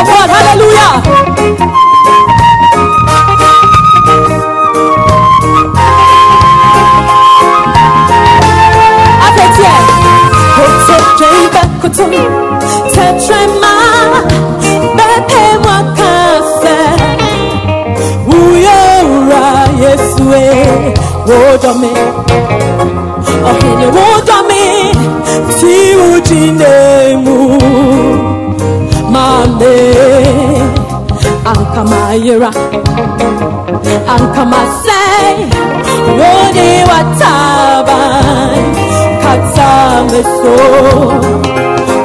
Of. Hallelujah. Koto jeiba ankamayera ankamasei woni wataban katameso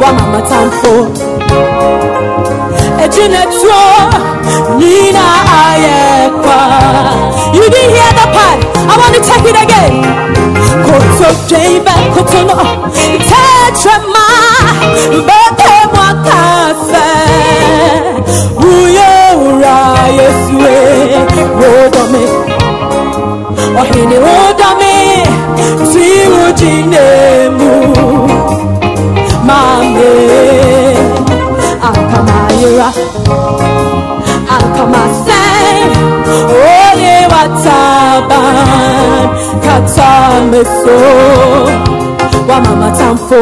wamamatamfo ejinetuo nina ayekwa. You didn't hear the part? I want to take it again. Koto jeibe kotono tetrema bebe mwakase uye Yesu yesiwe wodome ohini wodome tiwu jinemu mame akama akamasai ole wataban. Katameso wamamatamfo.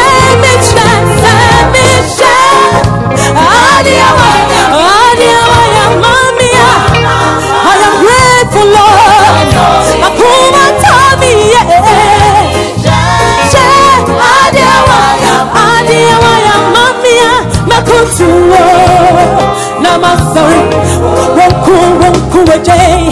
I am grateful, Lord. Akuma Tami, Adiawaya, Mamia, Makutu, Namaso, Woku, Woku, Jay.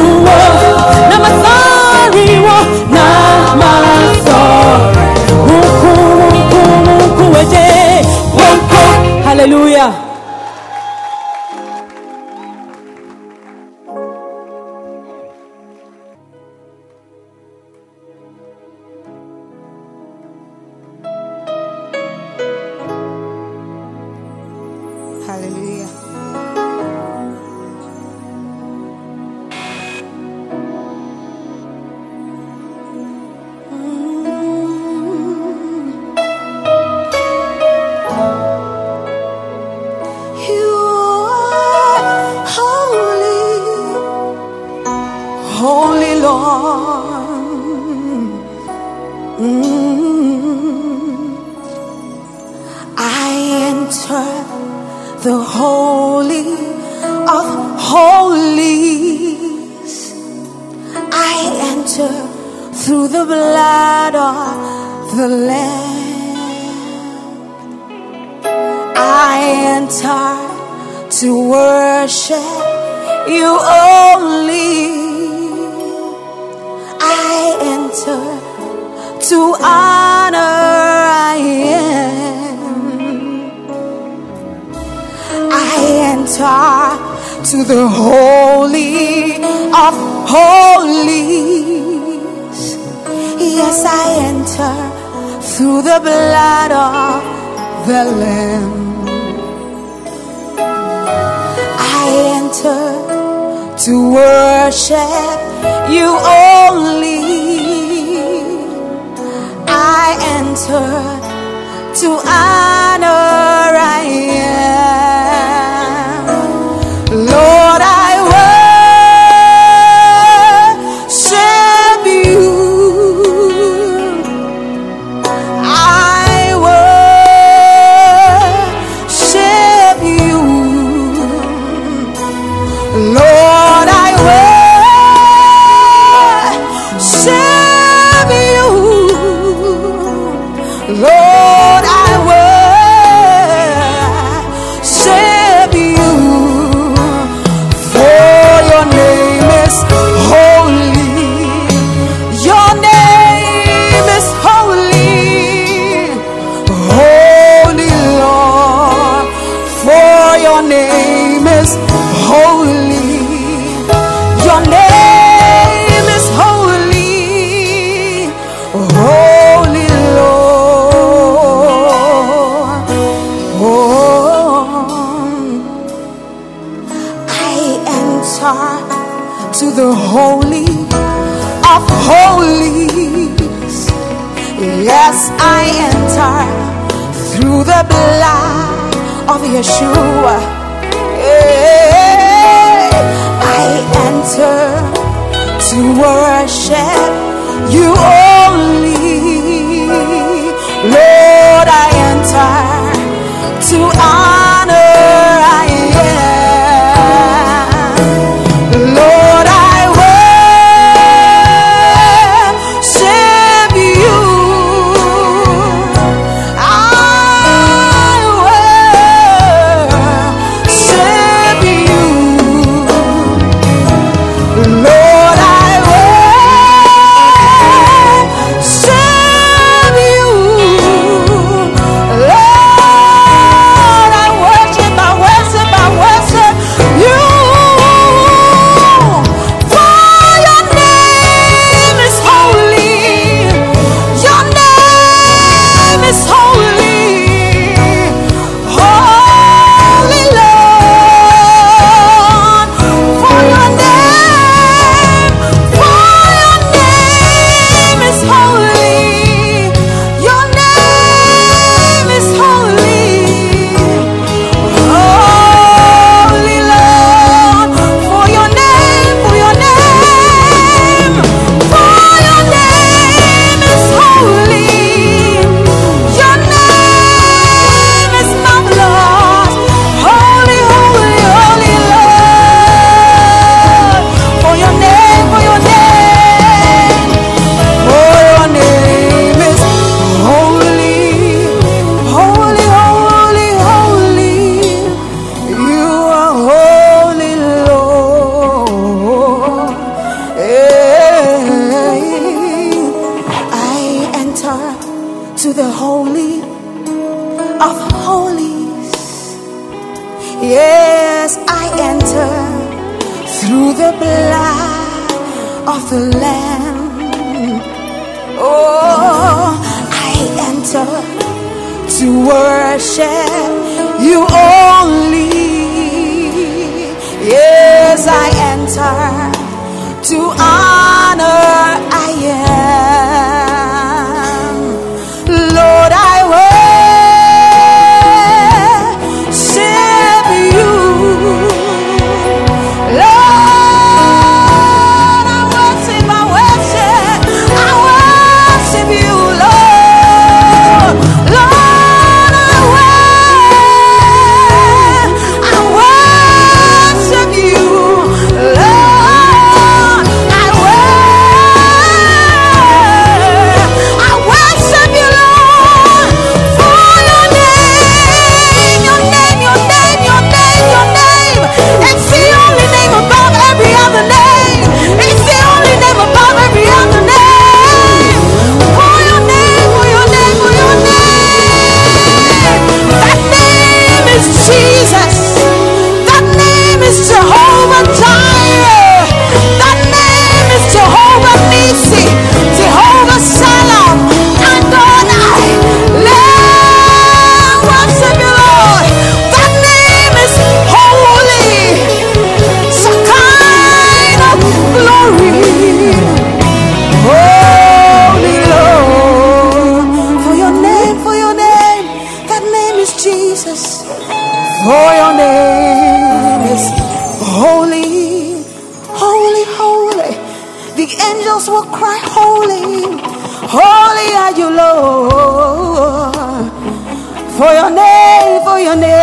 For your name, for your name,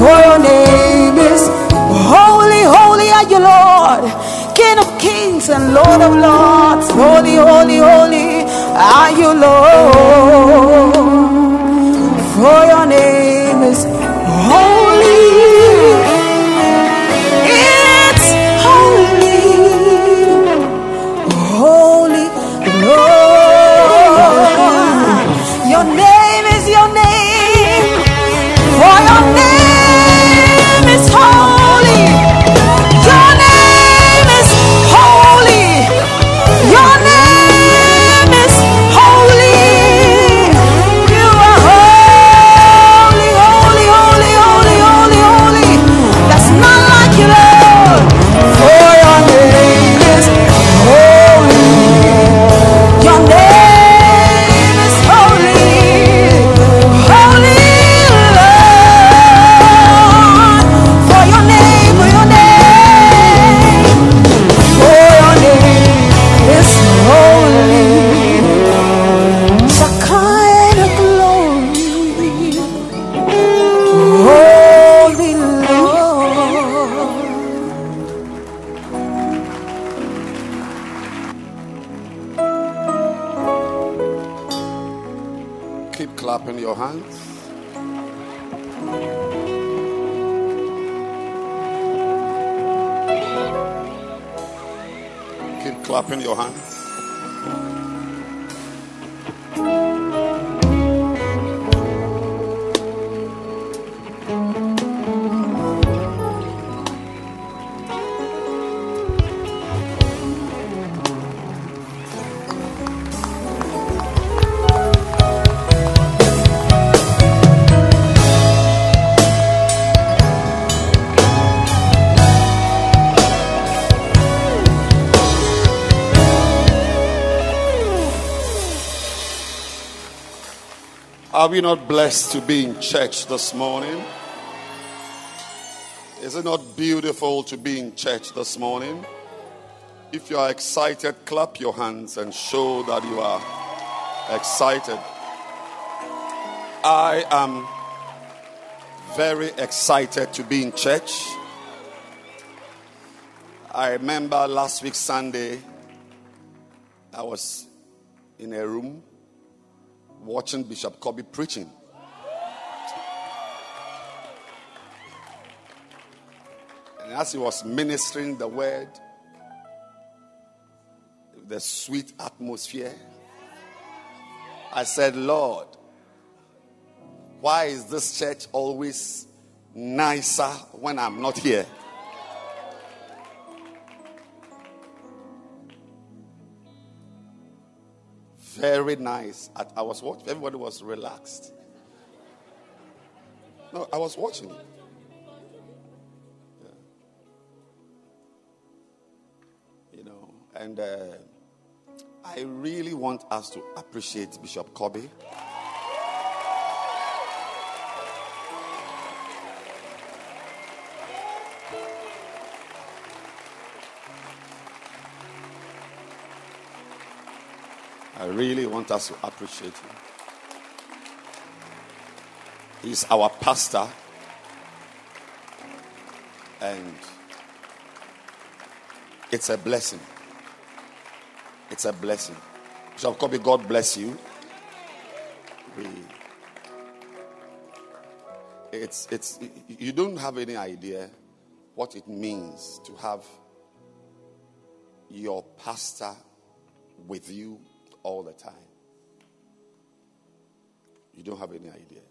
for your name is holy, holy are you, Lord, King of kings and Lord of lords. Holy, holy, holy are you, Lord. For your name is holy. We not blessed to be in church this morning? Is it not beautiful to be in church this morning? If you are excited, clap your hands and show that you are excited. I am very excited to be in church. I remember last week, Sunday, I was in a room watching Bishop Kobe preaching. And as he was ministering the word, the sweet atmosphere, I said, Lord, why is this church always nicer when I'm not here? Very nice. I, I was watching, everybody was relaxed. No, I was watching. Yeah. You know, and uh, I really want us to appreciate Bishop Kobe. I really want us to appreciate him. He's our pastor. And it's a blessing. It's a blessing. Bishop Kobe, God bless you. We, it's, it's, you don't have any idea what it means to have your pastor with you all the time. You don't have any idea.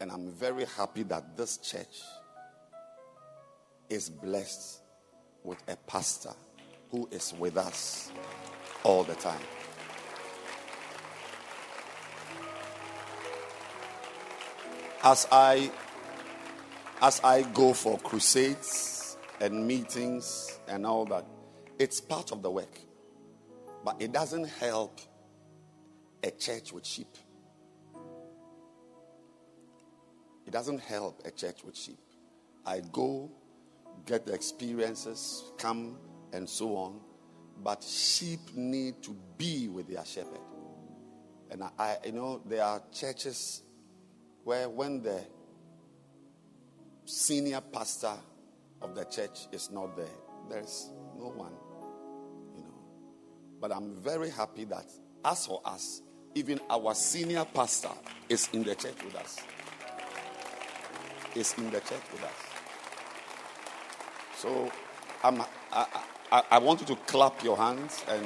And I'm very happy that this church is blessed with a pastor who is with us all the time. As I as I go for crusades and meetings and all that, it's part of the work. But it doesn't help a church with sheep. It doesn't help a church with sheep. I go, get the experiences, come, and so on. But sheep need to be with their shepherd. And I, I you know, there are churches where when the senior pastor of the church is not there, there's no one. But I'm very happy that as for us, even our senior pastor is in the church with us. Is in the church with us. So I'm, I, I, I want you to clap your hands and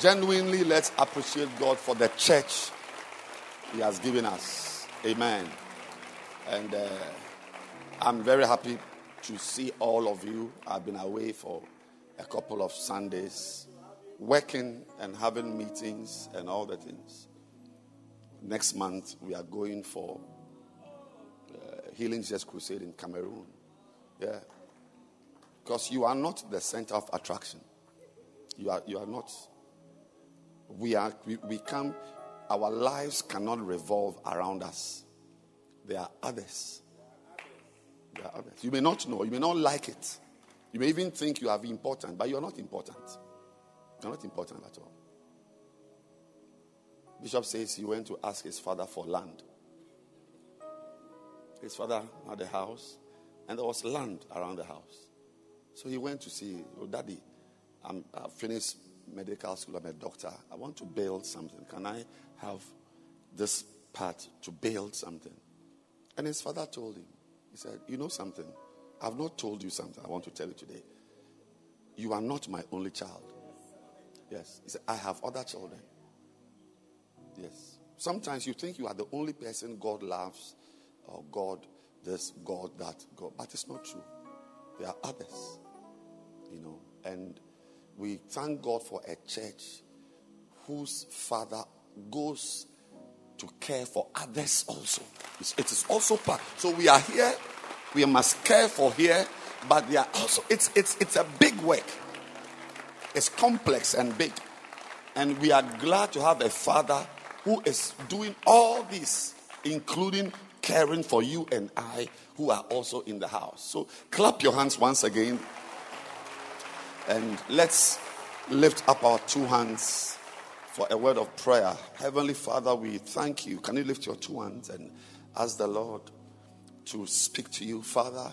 genuinely let's appreciate God for the church He has given us. Amen. And uh, I'm very happy to see all of you. I've been away for a couple of Sundays, working and having meetings and all the things. Next month, we are going for uh, Healing Jesus Crusade in Cameroon. Yeah. Because you are not the center of attraction. You are, you are not. We are, we, we come, our lives cannot revolve around us. There are others. There are others. You may not know, you may not like it. You may even think you are important, but you are not important. You're not important at all. Bishop says he went to ask his father for land. His father had a house, and there was land around the house. So he went to see, oh, Daddy, I'm, I've finished medical school, I'm a doctor. I want to build something. Can I have this part to build something? And his father told him, He said, You know something? I've not told you something I want to tell you today. You are not my only child. Yes. He said, I have other children. Yes. Sometimes you think you are the only person God loves, or God this, God that, God, but it's not true. There are others you know. And we thank God for a church whose father goes to care for others also. It's, it is also part. So we are here, we must care for here, but they are also it's it's it's a big work. It's complex and big. And we are glad to have a father who is doing all this, including caring for you and I who are also in the house. So clap your hands once again. And let's lift up our two hands for a word of prayer. Heavenly Father, we thank you. Can you lift your two hands and ask the Lord to speak to you, Father?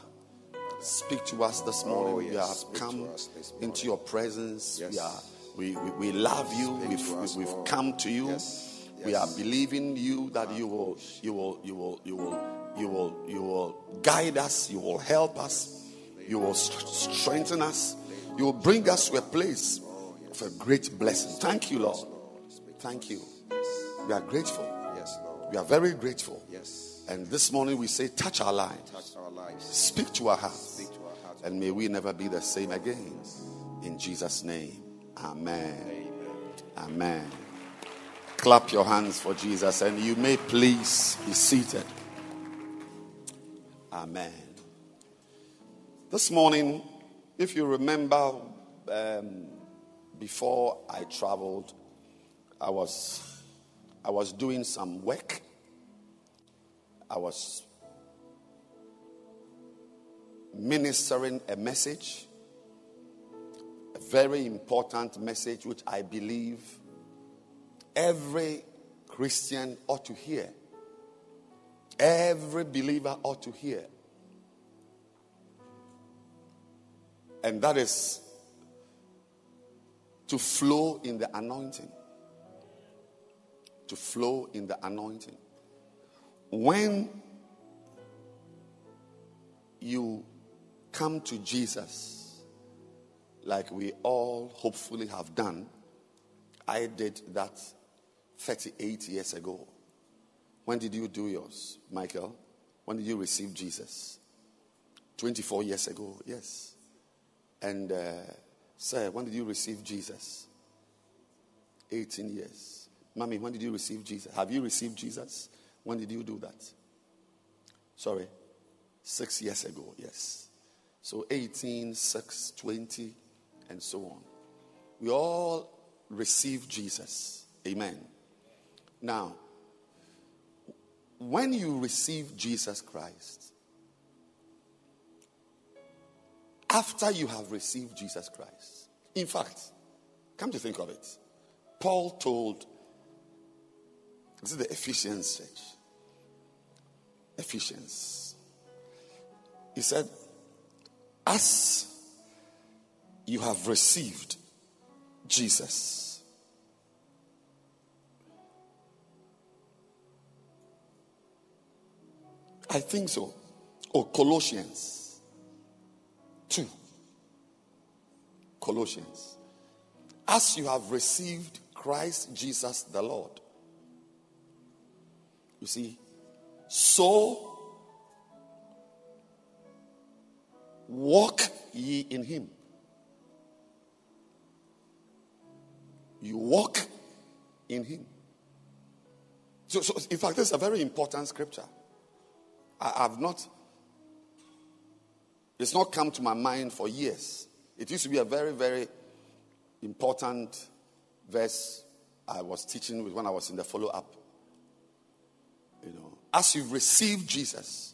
Speak to us this morning. Oh, yes. We have come to into your presence. Yes. We are we, we, we love you. We've, us, we've Lord. come to you. Yes. We are believing you that you will you will you will you will you will you will guide us, you will help us, you will strengthen us, you will bring us to a place of a great blessing. Thank you, Lord. Thank you. We are grateful. Yes, Lord. We are very grateful. Yes. And this morning we say, touch our lives, Touch our lives. speak to our hearts, Speak to our hearts. and may we never be the same again. In Jesus' name, Amen. Amen. Amen. Clap your hands for Jesus and you may please be seated. Amen. This morning, if you remember, um, before I traveled, I was I was doing some work. I was ministering a message, a very important message, which I believe every Christian ought to hear. Every believer ought to hear. And that is to flow in the anointing. To flow in the anointing. When you come to Jesus, like we all hopefully have done, I did that 38 years ago. When did you do yours, Michael? When did you receive Jesus? 24 years ago, yes. And, uh, sir, when did you receive Jesus? 18 years. Mommy, when did you receive Jesus? Have you received Jesus? When did you do that? Sorry, six years ago, yes. So 18, 6, 20, and so on. We all receive Jesus. Amen. Now, when you receive Jesus Christ, after you have received Jesus Christ, in fact, come to think of it, Paul told, this is the Ephesians church. Ephesians. He said, as you have received Jesus, I think so. Or Colossians 2. Colossians. As you have received Christ Jesus the Lord. You see, so walk ye in him. You walk in him. So, so in fact, this is a very important scripture. I have not, it's not come to my mind for years. It used to be a very, very important verse I was teaching with when I was in the follow up. As you receive Jesus,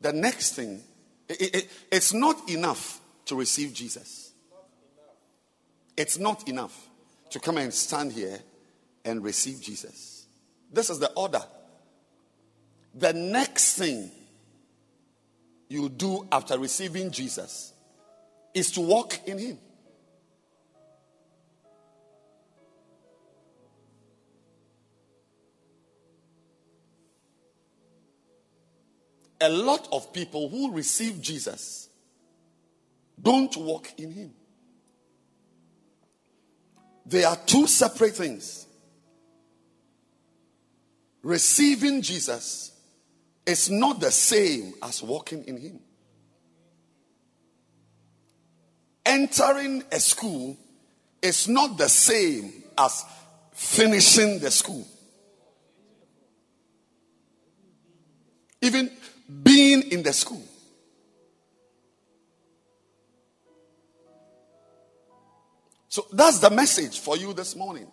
the next thing, it, it, it's not enough to receive Jesus. It's not enough to come and stand here and receive Jesus. This is the order. The next thing you do after receiving Jesus is to walk in Him. A lot of people who receive Jesus don't walk in Him. They are two separate things. Receiving Jesus is not the same as walking in Him. Entering a school is not the same as finishing the school. Even being in the school. So that's the message for you this morning.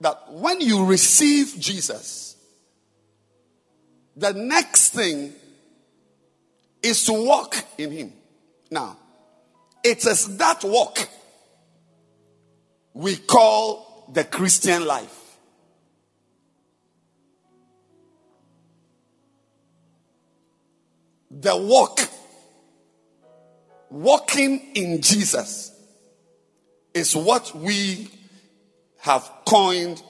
That when you receive Jesus, the next thing is to walk in Him. Now, it is that walk we call the Christian life. The walk, walking in Jesus is what we have coined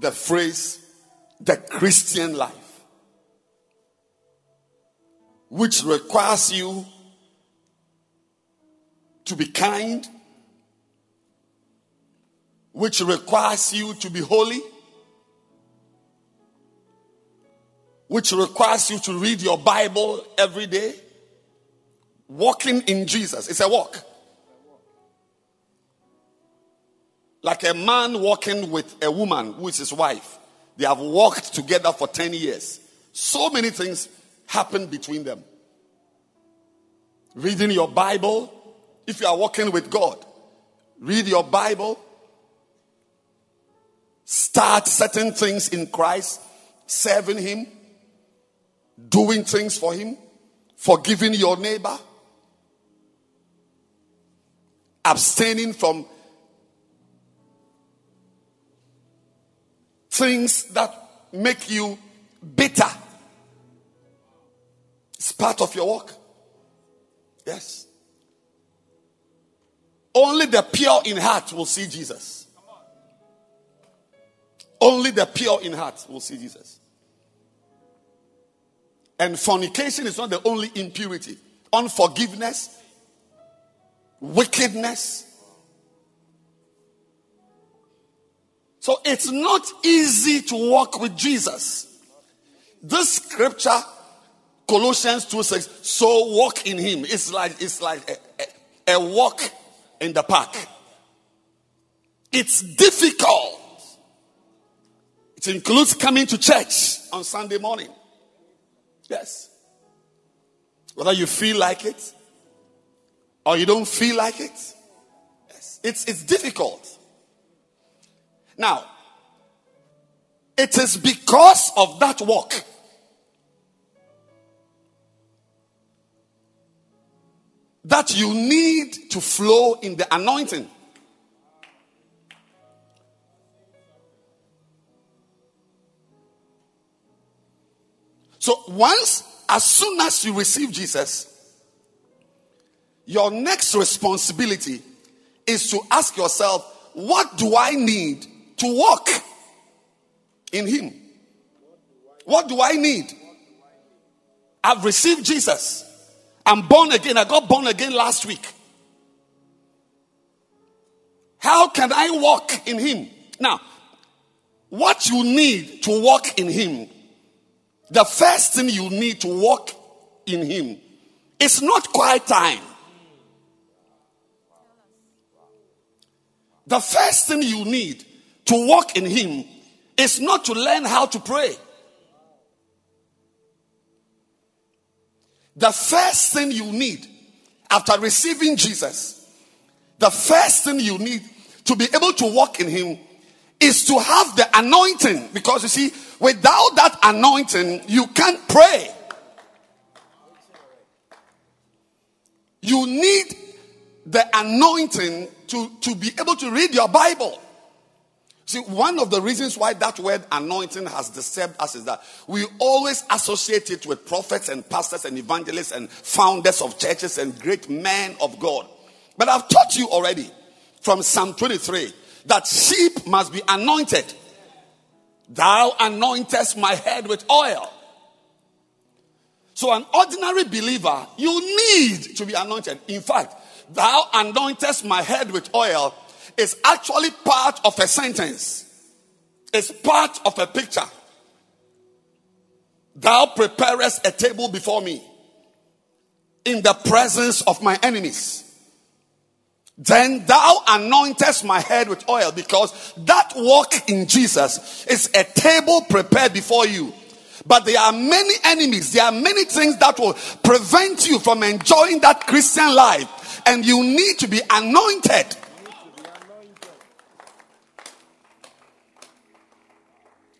the phrase the Christian life, which requires you to be kind, which requires you to be holy, which requires you to read your Bible every day. Walking in Jesus. It's a walk. Like a man walking with a woman who is his wife. They have walked together for 10 years. So many things happen between them. Reading your Bible, if you are walking with God, read your Bible, start certain things in Christ, serving Him, doing things for Him, forgiving your neighbor, abstaining from things that make you bitter. It's part of your work. Yes. Only the pure in heart will see Jesus. Only the pure in heart will see Jesus. And fornication is not the only impurity. Unforgiveness, wickedness. So it's not easy to walk with Jesus. This scripture, Colossians 2 6, so walk in him. It's like it's like a, a, a walk in the park. It's difficult. It includes coming to church on Sunday morning. Yes. Whether you feel like it or you don't feel like it. Yes. It's, it's difficult. Now, it is because of that walk that you need to flow in the anointing. So once, as soon as you receive Jesus, your next responsibility is to ask yourself, what do I need to walk in Him? What do I need? I've received Jesus. I'm born again. I got born again last week. How can I walk in Him? Now, what you need to walk in Him, the first thing you need to walk in Him is not quiet time. The first thing you need to walk in Him is not to learn how to pray. The first thing you need after receiving Jesus, the first thing you need to be able to walk in Him is to have the anointing. Because you see, without that anointing, you can't pray. You need the anointing to, to be able to read your Bible. See, one of the reasons why that word anointing has disturbed us is that we always associate it with prophets and pastors and evangelists and founders of churches and great men of God. But I've taught you already from Psalm 23 that sheep must be anointed. Thou anointest my head with oil. So, an ordinary believer, you need to be anointed. In fact, thou anointest my head with oil is actually part of a sentence, it's part of a picture. Thou preparest a table before me in the presence of my enemies. Then thou anointest my head with oil because that walk in Jesus is a table prepared before you. But there are many enemies. There are many things that will prevent you from enjoying that Christian life. And you need to be anointed.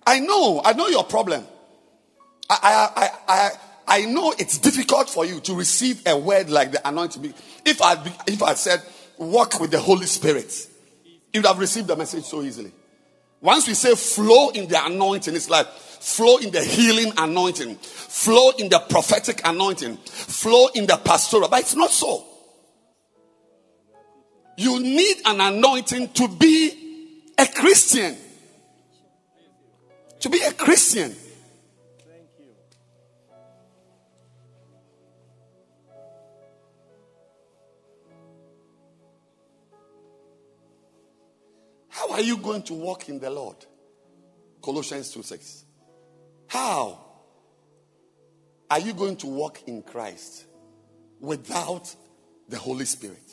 I know, I know your problem. I, I, I, I, I know it's difficult for you to receive a word like the anointing. If I, if I said, walk with the Holy Spirit, you would have received the message so easily. Once we say flow in the anointing, it's like flow in the healing anointing, flow in the prophetic anointing, flow in the pastoral. But it's not so. You need an anointing to be a Christian to be a Christian. How are you going to walk in the Lord? Colossians 2 6. How are you going to walk in Christ without the Holy Spirit?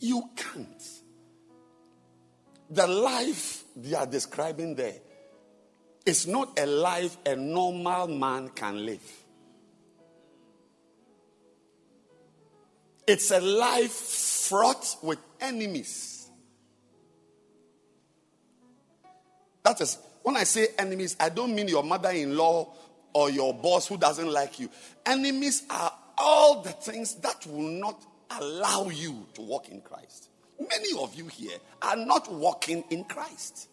You can't. The life they are describing there is not a life a normal man can live. It's a life fraught with enemies. That is, when I say enemies, I don't mean your mother in law or your boss who doesn't like you. Enemies are all the things that will not allow you to walk in Christ. Many of you here are not walking in Christ.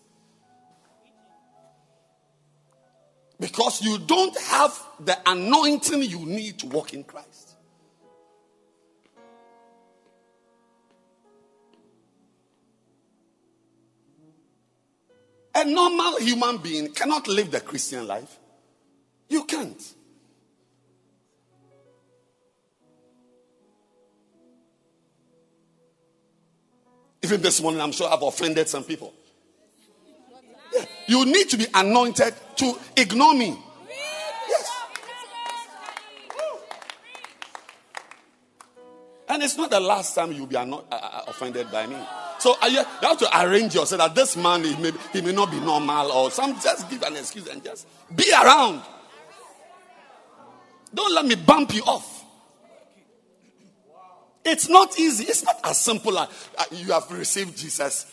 Because you don't have the anointing you need to walk in Christ. A normal human being cannot live the Christian life. You can't. Even this morning, I'm sure I've offended some people. Yeah. You need to be anointed to ignore me. And it's not the last time you'll be anno- uh, uh, offended by me. So uh, you, have to arrange yourself that this man he may, he may not be normal or some just give an excuse and just be around. Don't let me bump you off. It's not easy. It's not as simple as uh, you have received Jesus.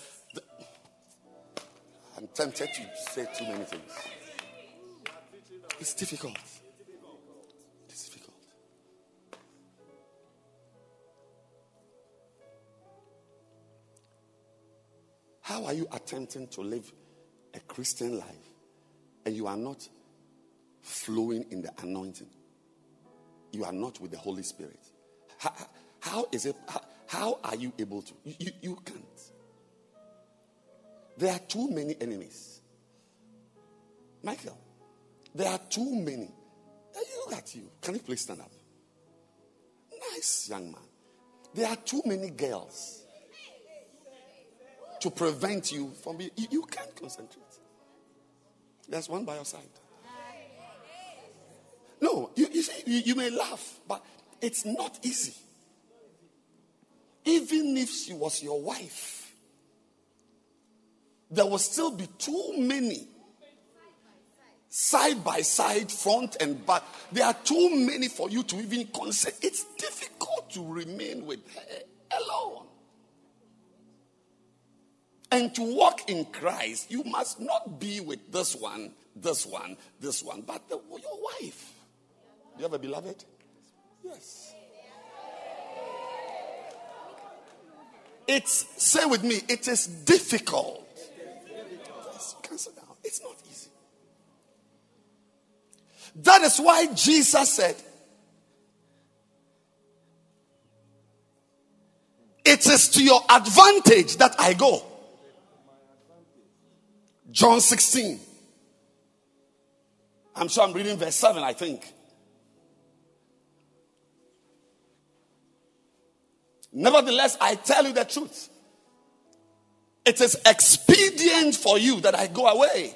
I'm tempted to say too many things. It's difficult. How are you attempting to live a Christian life and you are not flowing in the anointing? You are not with the Holy Spirit. How, how is it? How, how are you able to? You, you, you can't. There are too many enemies. Michael, there are too many. Look at you. Can you please stand up? Nice young man. There are too many girls to prevent you from being. You, you can't concentrate. There's one by your side. No, you, you, you, you may laugh, but it's not easy. Even if she was your wife, there will still be too many side by side, front and back. There are too many for you to even consider. It's difficult to remain with her alone. And to walk in Christ, you must not be with this one, this one, this one, but the, your wife. Do you have a beloved? Yes. It's, say with me, it is difficult. Yes, cancel down. It's not easy. That is why Jesus said, It is to your advantage that I go. John 16. I'm sure I'm reading verse 7, I think. Nevertheless, I tell you the truth. It is expedient for you that I go away.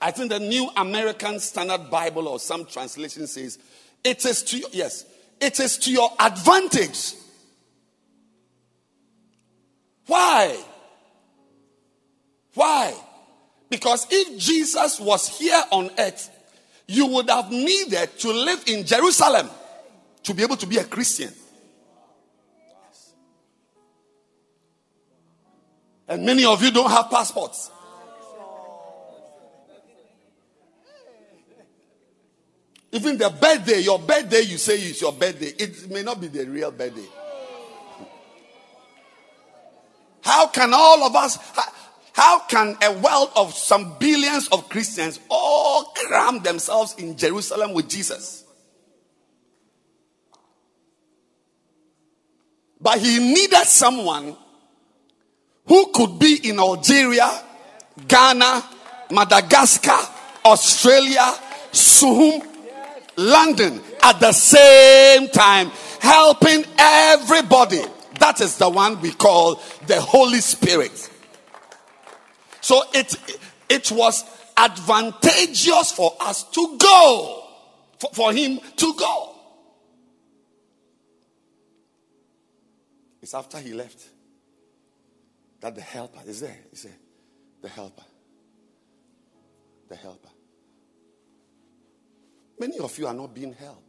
I think the New American Standard Bible or some translation says, it is to yes, it is to your advantage. Why? Why? Because if Jesus was here on earth, you would have needed to live in Jerusalem to be able to be a Christian. And many of you don't have passports. Even the birthday, your birthday, you say is your birthday, it may not be the real birthday. How can all of us, how can a world of some billions of Christians all cram themselves in Jerusalem with Jesus? But he needed someone who could be in Algeria, Ghana, Madagascar, Australia, Suhum, London at the same time, helping everybody. That is the one we call the Holy Spirit. So it, it was advantageous for us to go for, for him to go. It's after he left that the helper is there. He The helper. The helper. Many of you are not being helped.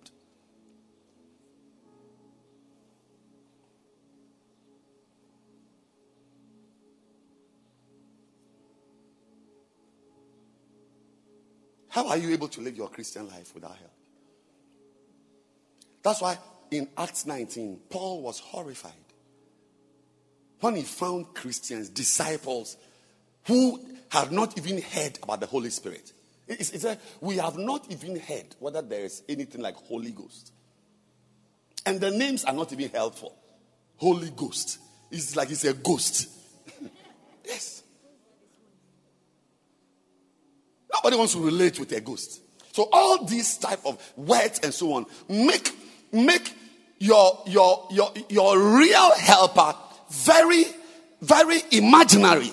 How are you able to live your Christian life without help? That's why in Acts 19, Paul was horrified when he found Christians, disciples, who had not even heard about the Holy Spirit. We have not even heard whether there is anything like Holy Ghost. And the names are not even helpful. Holy Ghost. It's like it's a ghost. yes. Nobody wants to relate with a ghost. So all these type of words and so on make make your your your your real helper very very imaginary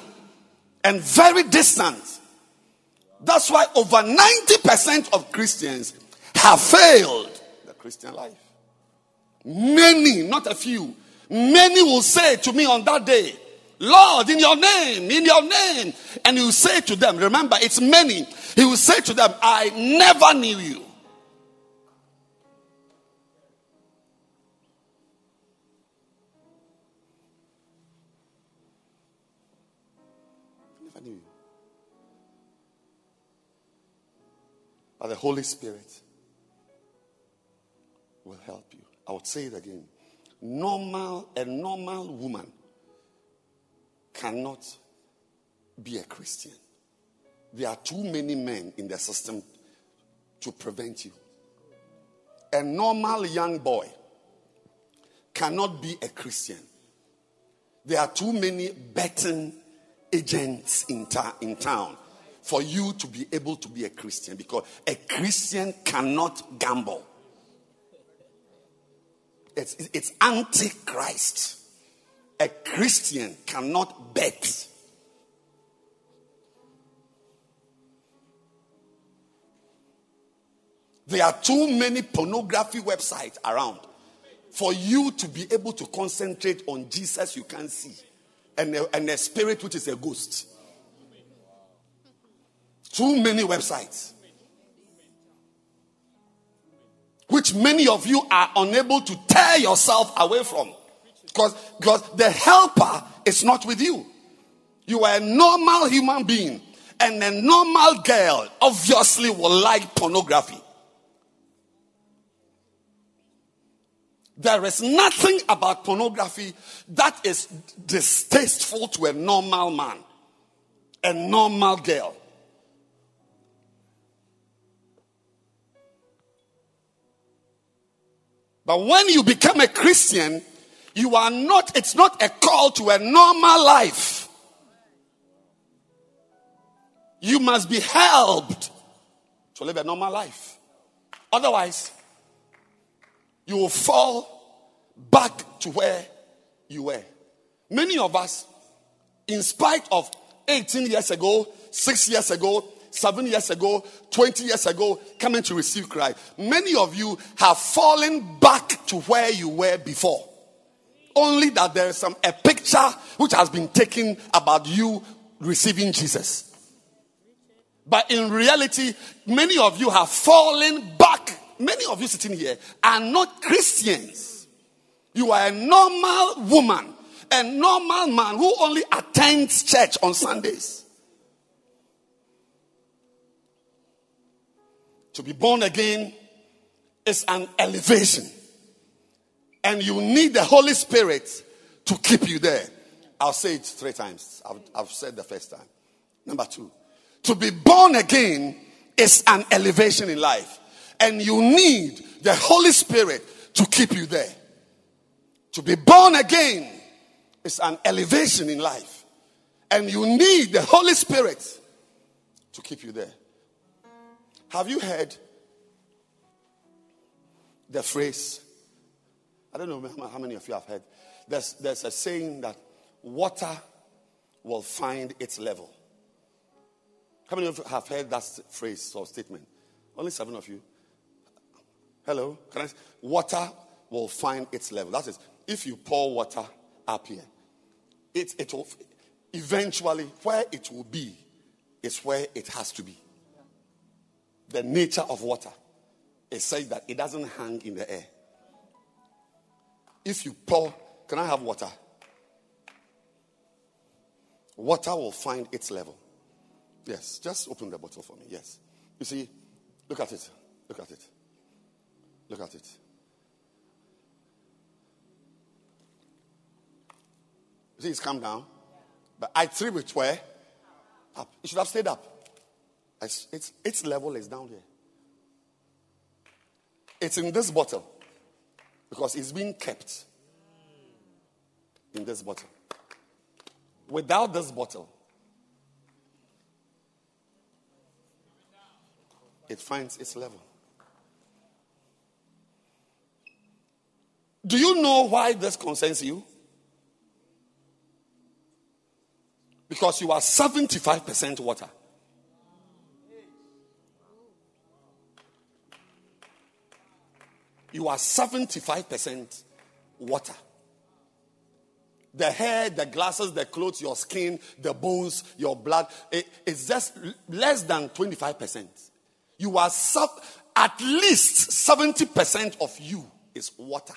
and very distant. That's why over 90% of Christians have failed the Christian life. Many, not a few, many will say to me on that day, Lord, in your name, in your name. And he will say to them, remember, it's many. He will say to them, I never knew you. Never knew you. But the Holy Spirit will help you. I would say it again. Normal, a normal woman cannot be a Christian. There are too many men in the system to prevent you. A normal young boy cannot be a Christian. There are too many betting agents in, ta- in town for you to be able to be a Christian because a Christian cannot gamble. It's, it's antichrist. A Christian cannot bet. There are too many pornography websites around for you to be able to concentrate on Jesus you can't see and a, and a spirit which is a ghost. Too many websites. Which many of you are unable to tear yourself away from. Because, because the helper is not with you. You are a normal human being. And a normal girl obviously will like pornography. There is nothing about pornography that is distasteful to a normal man, a normal girl. But when you become a Christian, you are not, it's not a call to a normal life. You must be helped to live a normal life. Otherwise, you will fall back to where you were. Many of us, in spite of 18 years ago, 6 years ago, 7 years ago, 20 years ago, coming to receive Christ, many of you have fallen back to where you were before. Only that there is some a picture which has been taken about you receiving Jesus. But in reality, many of you have fallen back many of you sitting here are not Christians. You are a normal woman, a normal man who only attends church on Sundays. To be born again is an elevation. And you need the Holy Spirit to keep you there. I'll say it three times. I've, I've said the first time. Number two, to be born again is an elevation in life. And you need the Holy Spirit to keep you there. To be born again is an elevation in life. And you need the Holy Spirit to keep you there. Have you heard the phrase? I don't know how many of you have heard. There's, there's a saying that water will find its level. How many of you have heard that phrase or statement? Only seven of you. Hello? Can I, water will find its level. That is, if you pour water up here, it, it will eventually where it will be is where it has to be. The nature of water is such that it doesn't hang in the air. If you pour, can I have water? Water will find its level. Yes, just open the bottle for me. Yes. You see, look at it. Look at it. Look at it. You see, it's come down. But I threw it where? Up. It should have stayed up. It's, it's, its level is down here. It's in this bottle because it's being kept in this bottle. Without this bottle, it finds its level. Do you know why this concerns you? Because you are 75% water. You are 75% water. The hair, the glasses, the clothes, your skin, the bones, your blood, it, it's just less than 25%. You are sub, at least 70% of you is water.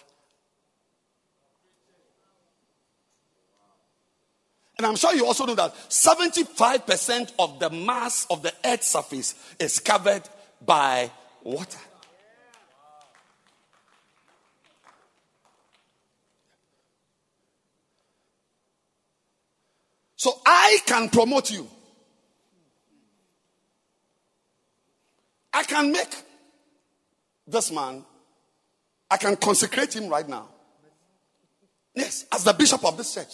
And I'm sure you also know that 75% of the mass of the earth's surface is covered by water. So I can promote you. I can make this man, I can consecrate him right now. Yes, as the bishop of this church.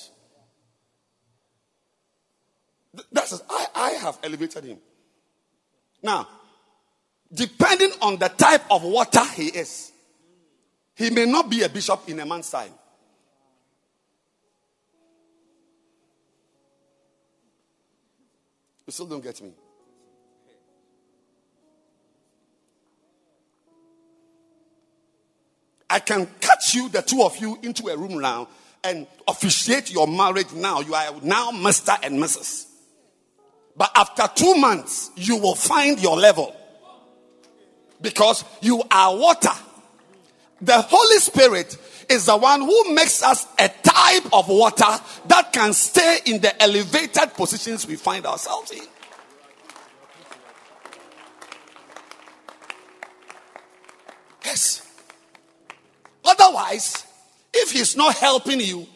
That's I, I have elevated him. Now, depending on the type of water he is, he may not be a bishop in a man's time. You still don't get me. I can catch you, the two of you, into a room now and officiate your marriage now. You are now Mr. and Mrs. But after two months, you will find your level because you are water. The Holy Spirit is the one who makes us a type of water that can stay in the elevated positions we find ourselves in. Yes. Otherwise, if he's not helping you,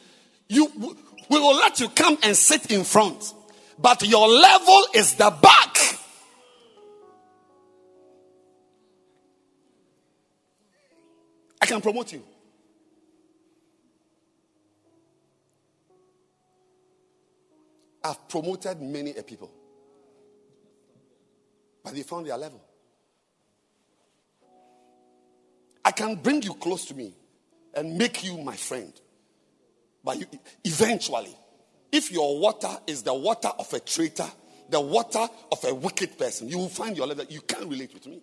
you we will let you come and sit in front. But your level is the back. I can promote you. I've promoted many people. But they found their level. I can bring you close to me and make you my friend. But you, eventually, if your water is the water of a traitor, the water of a wicked person, you will find your level. You can't relate with me.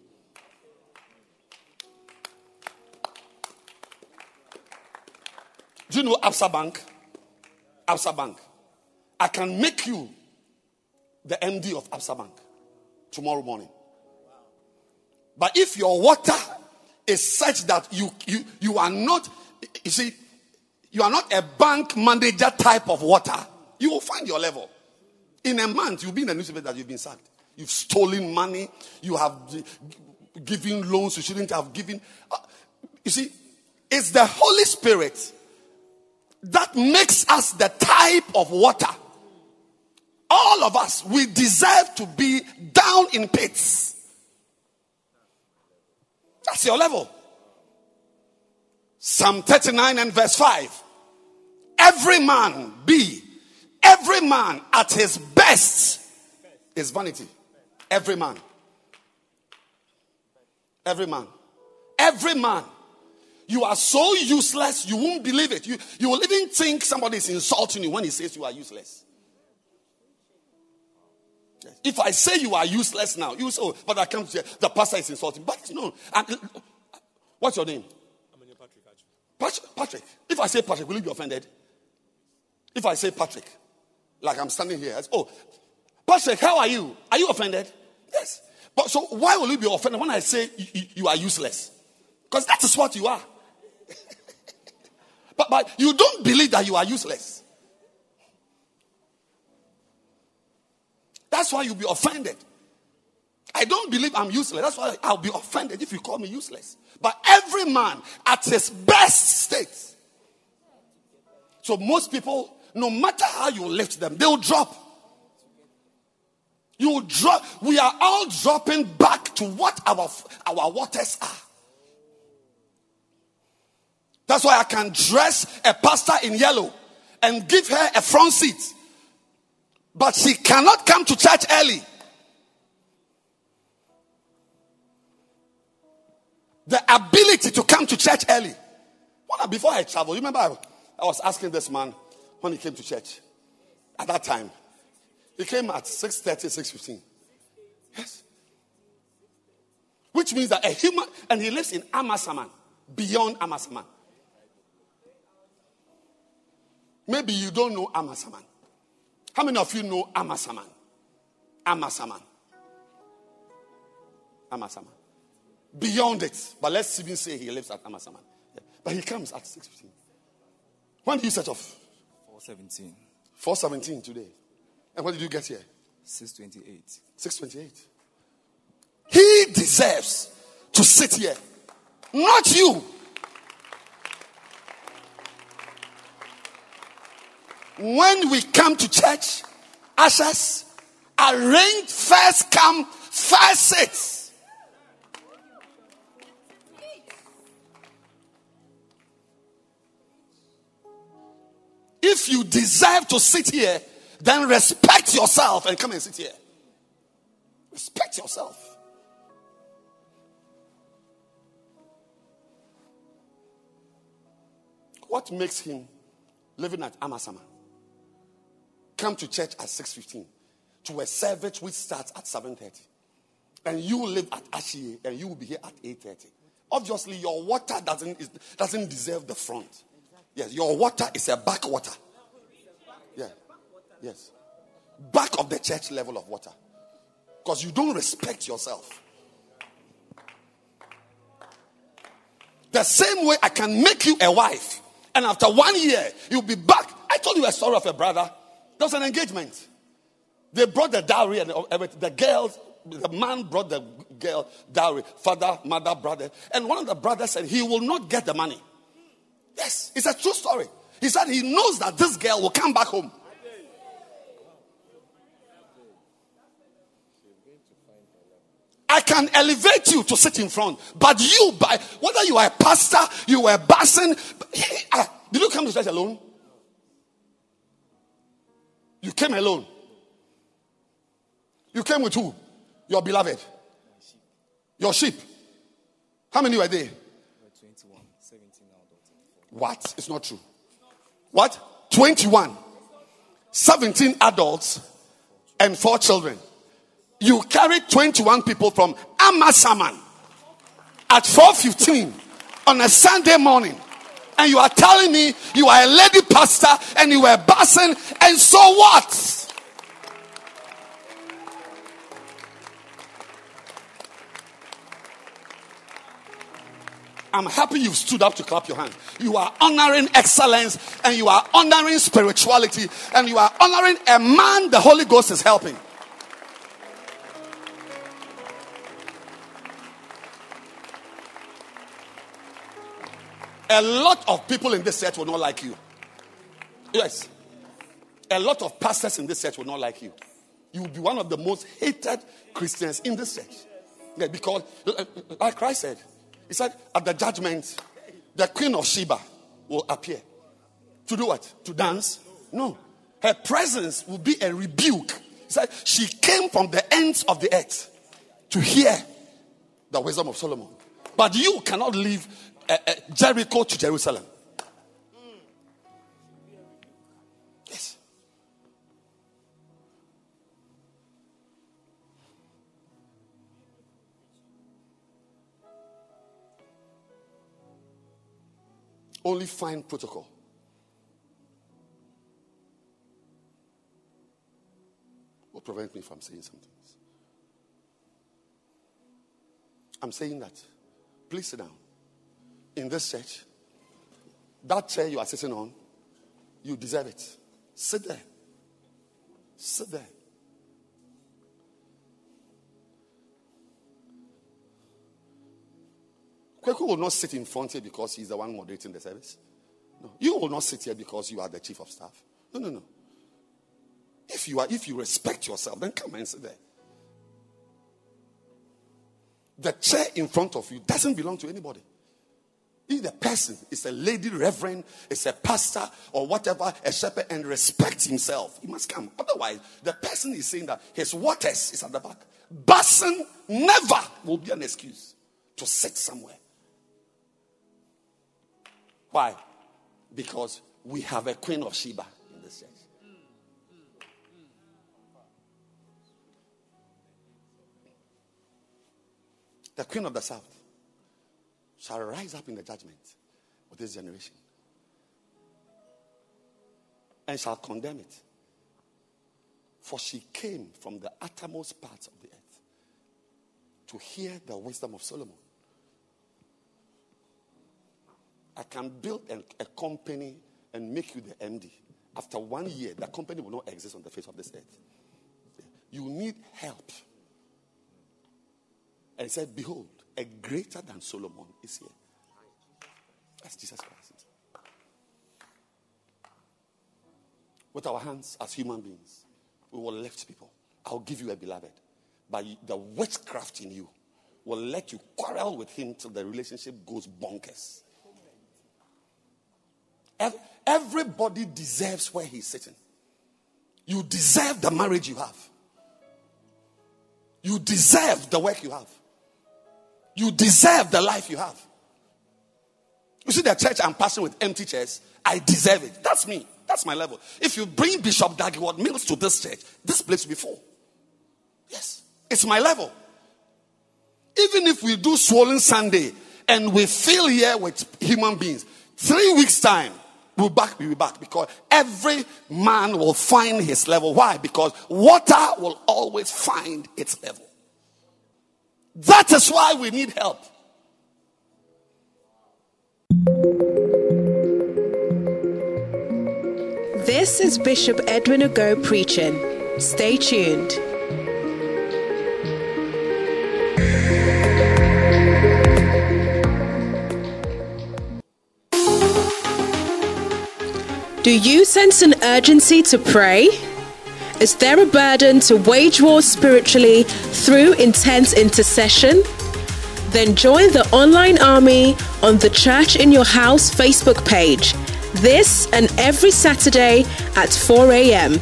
Do you know Absa Bank? Absa Bank. I can make you the MD of Absa Bank tomorrow morning. But if your water is such that you, you, you are not, you see, you are not a bank manager type of water, you will find your level. In a month, you'll be in the newspaper that you've been sacked. You've stolen money. You have given loans you shouldn't have given. Uh, you see, it's the Holy Spirit that makes us the type of water. All of us, we deserve to be down in pits. That's your level. Psalm 39 and verse 5. Every man be, every man at his best is vanity. Every man. Every man. Every man. You are so useless, you won't believe it. You, you will even think somebody is insulting you when he says you are useless. If I say you are useless now, you say, oh, but I come to say the pastor is insulting. But no. And What's your name? I'm your Patrick. Patrick. If I say Patrick, will you be offended? If I say Patrick, like I'm standing here, as, oh, Patrick, how are you? Are you offended? Yes. But so why will you be offended when I say you, you- you are useless? Because that is what you are. but, but you don't believe that you are useless. That's why you'll be offended. I don't believe I'm useless. That's why I'll be offended if you call me useless. But every man at his best state. So most people, no matter how you lift them, they'll drop. You will drop. We are all dropping back to what our, our waters are. That's why I can dress a pastor in yellow and give her a front seat. But she cannot come to church early. The ability to come to church early. Well, before I travel, you remember I, I was asking this man when he came to church at that time. He came at 6.30, 6.15. Yes. Which means that a human, and he lives in Amasaman, beyond Amasaman. Maybe you don't know Amasaman. How many of you know Amasaman? Amasaman. Amasaman. Beyond it. But let's even say he lives at Amasaman. Yeah. But he comes at 6.15. When did you set off? 417, 4.17 today. And when did you get here? 628. 6.28. He deserves to sit here. Not you. When we come to church, ushers arrange first come, first sit. If you deserve to sit here, then respect yourself and come and sit here. Respect yourself. What makes him living at Amasaman? Come to church at 6.15 to a service which starts at 7.30. And you live at Ashie and you will be here at 8.30. Obviously, your water doesn't, doesn't deserve the front. Yes, your water is a back water. Yeah. Yes. Back of the church level of water. Because you don't respect yourself. The same way I can make you a wife, and after one year, you'll be back. I told you a story of a brother. There was an engagement. They brought the dowry and everything. The girls, the man brought the girl dowry, father, mother, brother. And one of the brothers said he will not get the money. Yes, it's a true story. He said he knows that this girl will come back home. I can elevate you to sit in front, but you, by whether you are a pastor, you were a ah, did you come to church alone? You came alone. You came with who? Your beloved. Your sheep. How many were there? 21, 17 adults. What? It's not true. What? 21. 17 adults and four children. You carried 21 people from Amasaman at 4.15 on a Sunday morning. And you are telling me you are a lady pastor and you were passing and so what? I'm happy you've stood up to clap your hand. You are honoring excellence and you are honoring spirituality and you are honoring a man the Holy Ghost is helping. A lot of people in this church will not like you. Yes. A lot of pastors in this church will not like you. You will be one of the most hated Christians in this church. Yeah, because, uh, like Christ said, He said, at the judgment, the queen of Sheba will appear. To do what? To dance? No. Her presence will be a rebuke. He said, she came from the ends of the earth to hear the wisdom of Solomon. But you cannot leave uh, uh, Jericho to Jerusalem. Yes. Only fine protocol. Will prevent me from saying something. I'm saying that. Please sit down. In this church, that chair you are sitting on, you deserve it. Sit there. Sit there. Kweku will not sit in front here because he's the one moderating the service. No. You will not sit here because you are the chief of staff. No, no, no. If you are, if you respect yourself, then come and sit there. The chair in front of you doesn't belong to anybody. If the person is a lady reverend, is a pastor, or whatever, a shepherd, and respects himself, he must come. Otherwise, the person is saying that his waters is at the back. Basin never will be an excuse to sit somewhere. Why? Because we have a queen of Sheba in this church. The queen of the south shall rise up in the judgment of this generation and shall condemn it. For she came from the uttermost parts of the earth to hear the wisdom of Solomon. I can build a, a company and make you the MD. After one year, the company will not exist on the face of this earth. You need help. And he said, Behold, a greater than Solomon is here. That's Jesus Christ. With our hands as human beings, we will lift people. I'll give you a beloved. But the witchcraft in you will let you quarrel with him till the relationship goes bonkers. Everybody deserves where he's sitting. You deserve the marriage you have. You deserve the work you have. You deserve the life you have. You see the church I'm passing with empty chairs, I deserve it. That's me. That's my level. If you bring Bishop Dag Heward-Mills to this church, this place will be full. Yes, it's my level. Even if we do swollen Sunday and we fill here with human beings, three weeks' time, we'll back, we'll be back because every man will find his level. Why? Because water will always find its level. That is why we need help. This is Bishop Edwin Ogo preaching. Stay tuned. Do you sense an urgency to pray? Is there a burden to wage war spiritually through intense intercession? Then join the online army on the Church in Your House Facebook page this and every Saturday at 4 a.m.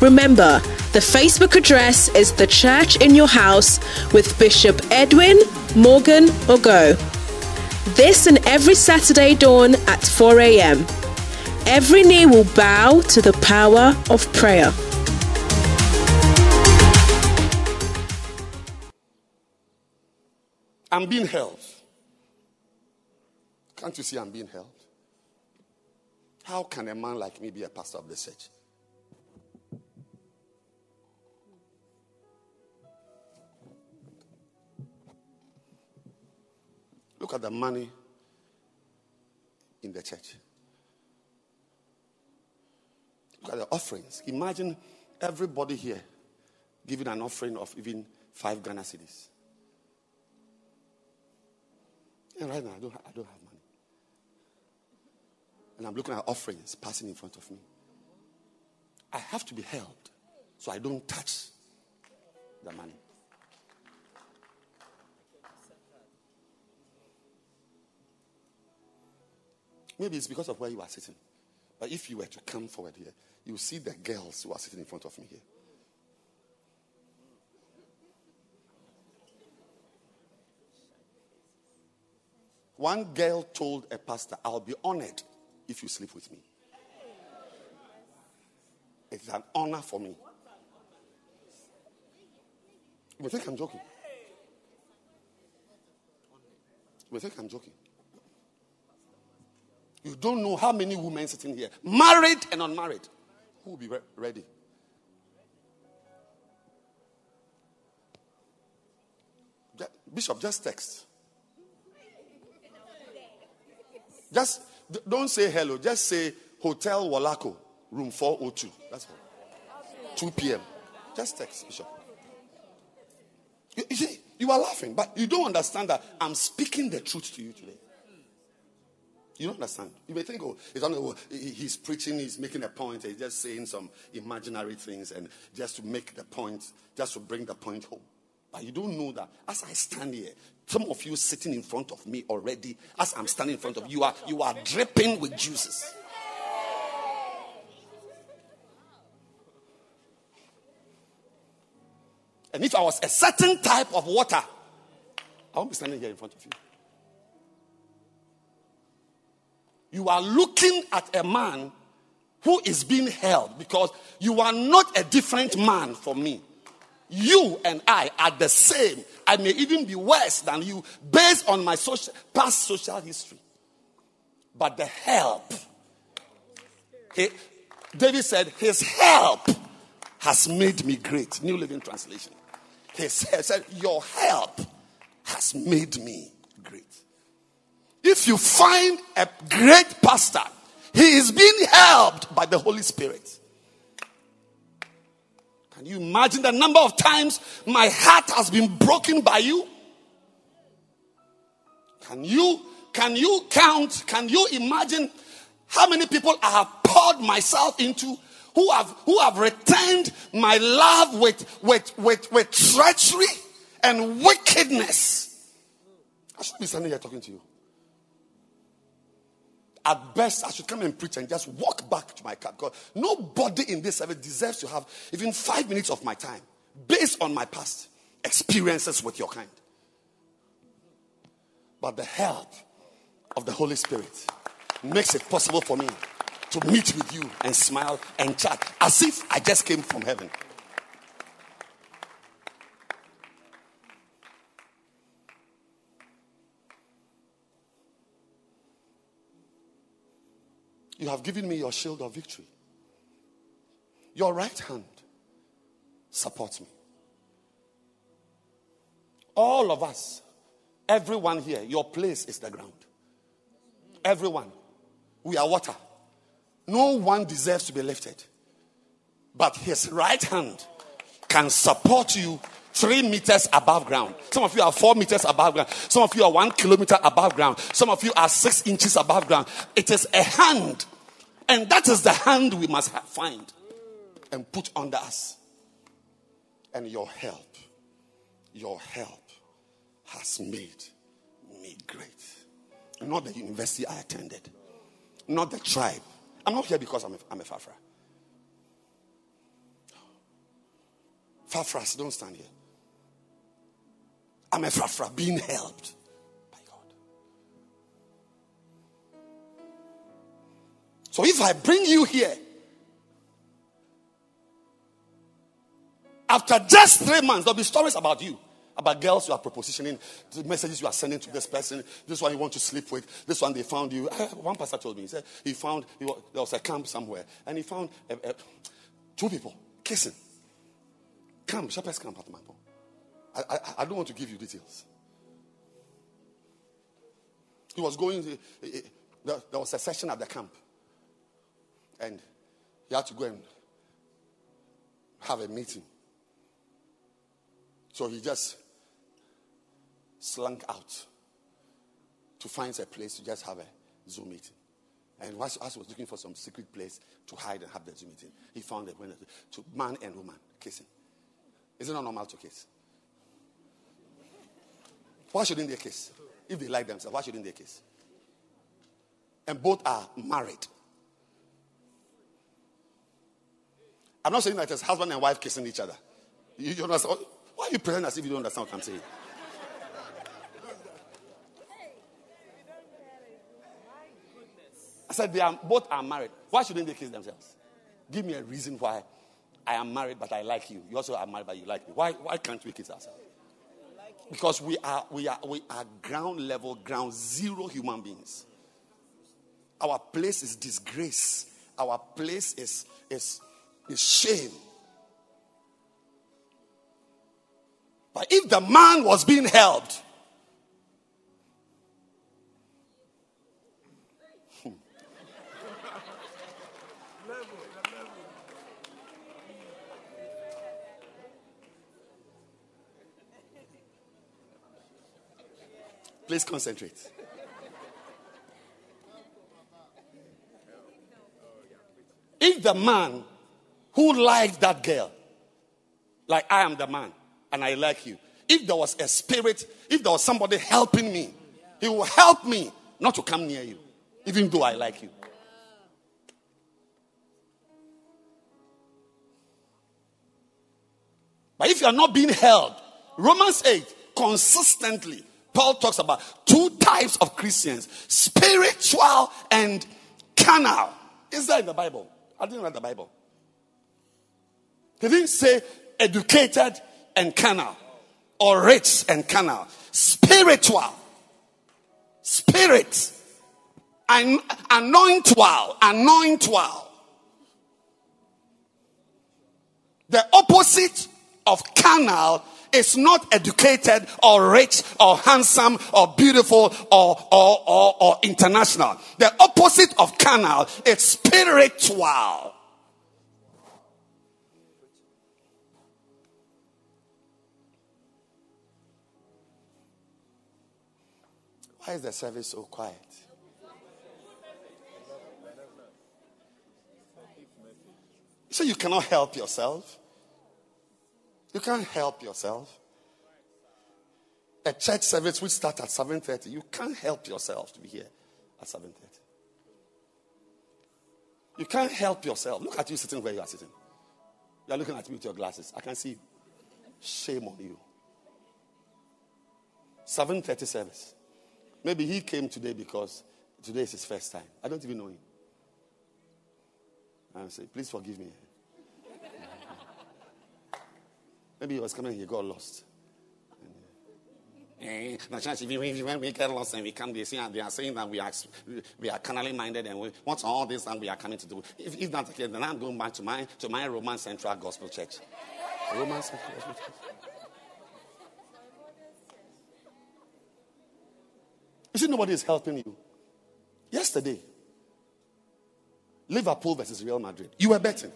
Remember, the Facebook address is The Church in Your House with Bishop Edwin Morgan Ogo. This and every Saturday dawn at 4 a.m. Every knee will bow to the power of prayer. I'm being held. Can't you see I'm being held? How can a man like me be a pastor of the church? Look at the money in the church. Look at the offerings. Imagine everybody here giving an offering of even five Ghana cedis. And right now, I don't, I don't have money. And I'm looking at offerings passing in front of me. I have to be held so I don't touch the money. Maybe it's because of where you are sitting. But if you were to come forward here, you see the girls who are sitting in front of me here. One girl told a pastor, I'll be honored if you sleep with me. It's an honor for me. You think I'm joking? You think I'm joking? You don't know how many women sitting here, married and unmarried, who will be re- ready. Bishop, just text. Just don't say hello. Just say Hotel Walaco, room 402. That's all. 2 p.m. Just text, Bishop. You, you see, you are laughing, but you don't understand that I'm speaking the truth to you today. You don't understand. You may think, oh, he's, on, oh, he's preaching, he's making a point, he's just saying some imaginary things and just to make the point, just to bring the point home. But you don't know that as I stand here, some of you sitting in front of me already, as I'm standing in front of you, are you are dripping with juices. And if I was a certain type of water, I won't be standing here in front of you. You are looking at a man who is being held because you are not a different man from me. You and I are the same. I may even be worse than you based on my social, past social history. But the help, he- David said, His help has made me great. New Living Translation. He said, said, Your help has made me great. If you find a great pastor, he is being helped by the Holy Spirit. Can you imagine the number of times my heart has been broken by you? Can you can you count? Can you imagine how many people I have poured myself into who have who have returned my love with with with, with treachery and wickedness? I should be standing here talking to you. At best, I should come and preach and just walk back to my car because nobody in this service deserves to have even five minutes of my time based on my past experiences with your kind. But the help of the Holy Spirit makes it possible for me to meet with you and smile and chat as if I just came from heaven. You have given me your shield of victory. Your right hand supports me. All of us, everyone here, your place is the ground. Everyone. We are water. No one deserves to be lifted. But his right hand can support you three meters above ground. Some of you are four meters above ground. Some of you are one kilometer above ground. Some of you are six inches above ground. It is a hand. And that is the hand we must find and put under us. And your help, your help has made me great. Not the university I attended, not the tribe. I'm not here because I'm a, I'm a Fafra. Fafras, don't stand here. I'm a Fafra being helped So if I bring you here, after just three months, there'll be stories about you. About girls you are propositioning, the messages you are sending to this person, this one you want to sleep with, this one they found you. Ah, One pastor told me, he said he found, he wa- there was a camp somewhere, and he found uh, uh, two people kissing. Camp, Shepherd's Camp at Mapo. I, I, I don't want to give you details. He was going, to, eh, eh, there, there was a session at the camp, and he had to go and have a meeting. So he just slunk out to find a place to just have a Zoom meeting. And as he was looking for some secret place to hide and have the Zoom meeting, he found a when to man and woman kissing. Is it not normal to kiss? Why shouldn't they kiss? If they like themselves, why shouldn't they kiss? And both are married. I'm not saying that it's husband and wife kissing each other. You, you understand? Why are you pretending as if you don't understand what I'm saying? I said they are both are married. Why shouldn't they kiss themselves? Give me a reason why I am married but I like you. You also are married but you like me. Why why can't we kiss ourselves? Because we are we are we are ground level, ground zero human beings. Our place is disgrace. Our place is, is, is shame. But if the man was being helped, hmm. Please concentrate. If the man who liked that girl, like I am the man and I like you, if there was a spirit, if there was somebody helping me, he will help me not to come near you, even though I like you. But if you are not being held, Romans 8, consistently, Paul talks about two types of Christians spiritual and carnal. Is that in the Bible? I didn't read the Bible. He didn't say educated and carnal or rich and carnal. Spiritual. Spirit. An- anointual. Anointual. The opposite of carnal is not educated or rich or handsome or beautiful or, or, or, or international. The opposite of carnal is spiritual. Why is the service so quiet? So you cannot help yourself. You can't help yourself. A church service will start at 7:30. You can't help yourself to be here at 7:30. You can't help yourself. Look at you sitting where you are sitting. You are looking at me with your glasses. I can see. you. Shame on you. 7:30 service. Maybe he came today because today is his first time. I don't even know him. I say, please forgive me. Maybe he was coming he got lost. Eh, the church, when we get lost and we come, they, say, they are saying that we are, we are carnally minded and we, what's all this and we are coming to do? If, if that's the case, then I'm going back to my, to my Roman Central Gospel Church. Roman Central Gospel Church. You see, nobody is helping you. Yesterday, Liverpool versus Real Madrid. You were betting.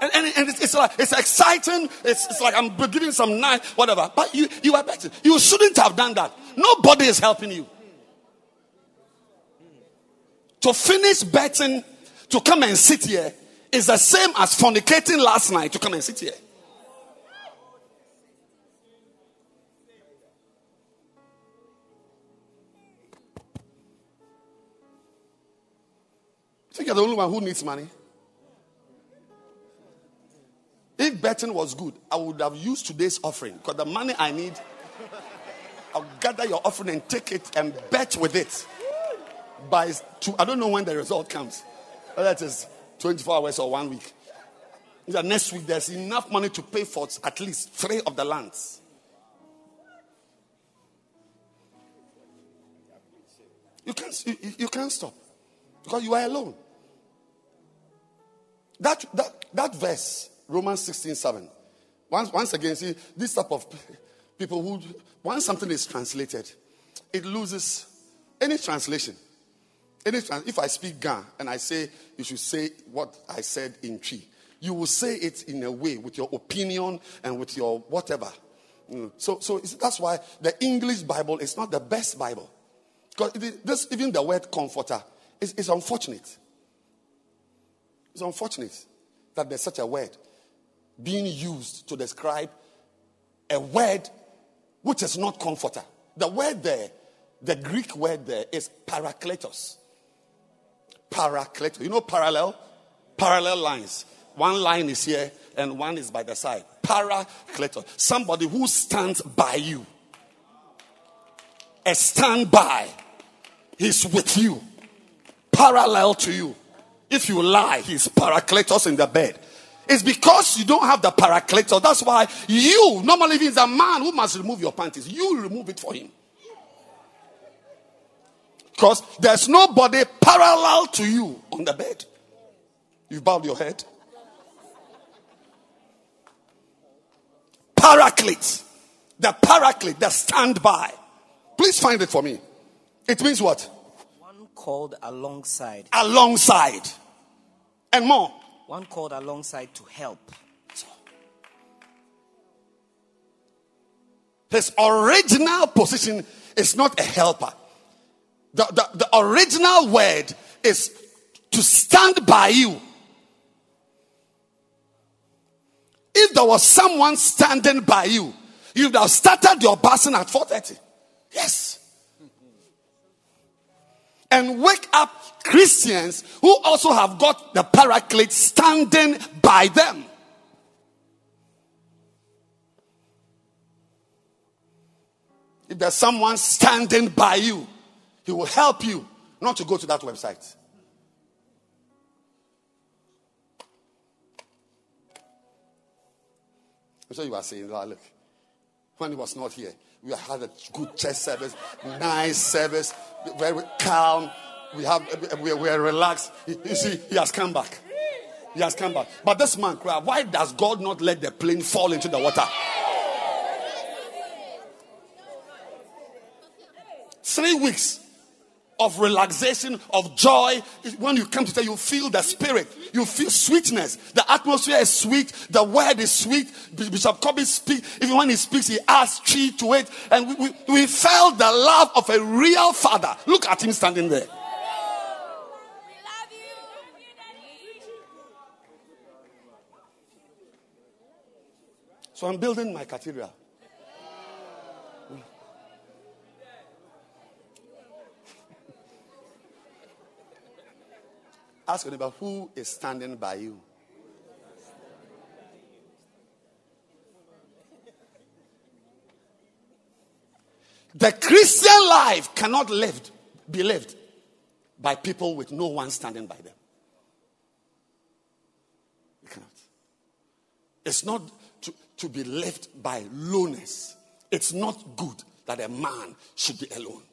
And, and, and it's, it's, like it's exciting. It's, it's like I'm giving some nice whatever. But you you are betting. You shouldn't have done that. Nobody is helping you. To finish betting, to come and sit here is the same as fornicating last night to come and sit here. Think you're the only one who needs money. If betting was good, I would have used today's offering because the money I need, I'll gather your offering and take it and bet with it. By two, I don't know when the result comes. It is 24 hours or one week. The next week, there's enough money to pay for at least three of the lands. You can't, you, you can't stop because you are alone. That, that, that verse, Romans 16 7. Once, once again, see, this type of people who, once something is translated, it loses any translation. Any trans- if I speak Ga and I say you should say what I said in Twi, you will say it in a way with your opinion and with your whatever. Mm. So, so that's why the English Bible is not the best Bible. Because this, even the word comforter is unfortunate. It's unfortunate that there's such a word being used to describe a word which is not comforter. The word there, the Greek word there is parakletos. Parakletos. You know parallel? Parallel lines. One line is here and one is by the side. Parakletos. Somebody who stands by you. A standby. He's with you. Parallel to you. If you lie, he's parakletos in the bed. It's because you don't have the parakletos. That's why you, normally, if it's a man who must remove your panties, you remove it for him. Because there's nobody parallel to you on the bed. You've bowed your head. Paraclete. The paraclete, the standby. Please find it for me. It means what? One called alongside. Alongside. And more. One called alongside to help. His original position is not a helper. The, the, the original word is to stand by you. If there was someone standing by you, you would have started your passing at 4:30. Yes. And wake up Christians who also have got the paraclete standing by them. If there's someone standing by you, he will help you not to go to that website. I'm sure you are saying, oh, look, when he was not here, we had a good church service, nice service, very calm. We have we, are relaxed. You see, he has come back. He has come back. But this man cried, why does God not let the plane fall into the water? Three weeks of relaxation, of joy. When you come to tell, you feel the spirit, you feel sweetness. The atmosphere is sweet, the word is sweet. Bishop Kobe speaks, even when he speaks, he adds tree to it. And we, we, we felt the love of a real father. Look at him standing there. So I'm building my cathedral. Ask your neighbor who is standing by you. The Christian life cannot lived, be lived by people with no one standing by them. You cannot. It's not to, to be lived by loneliness. It's not good that a man should be alone.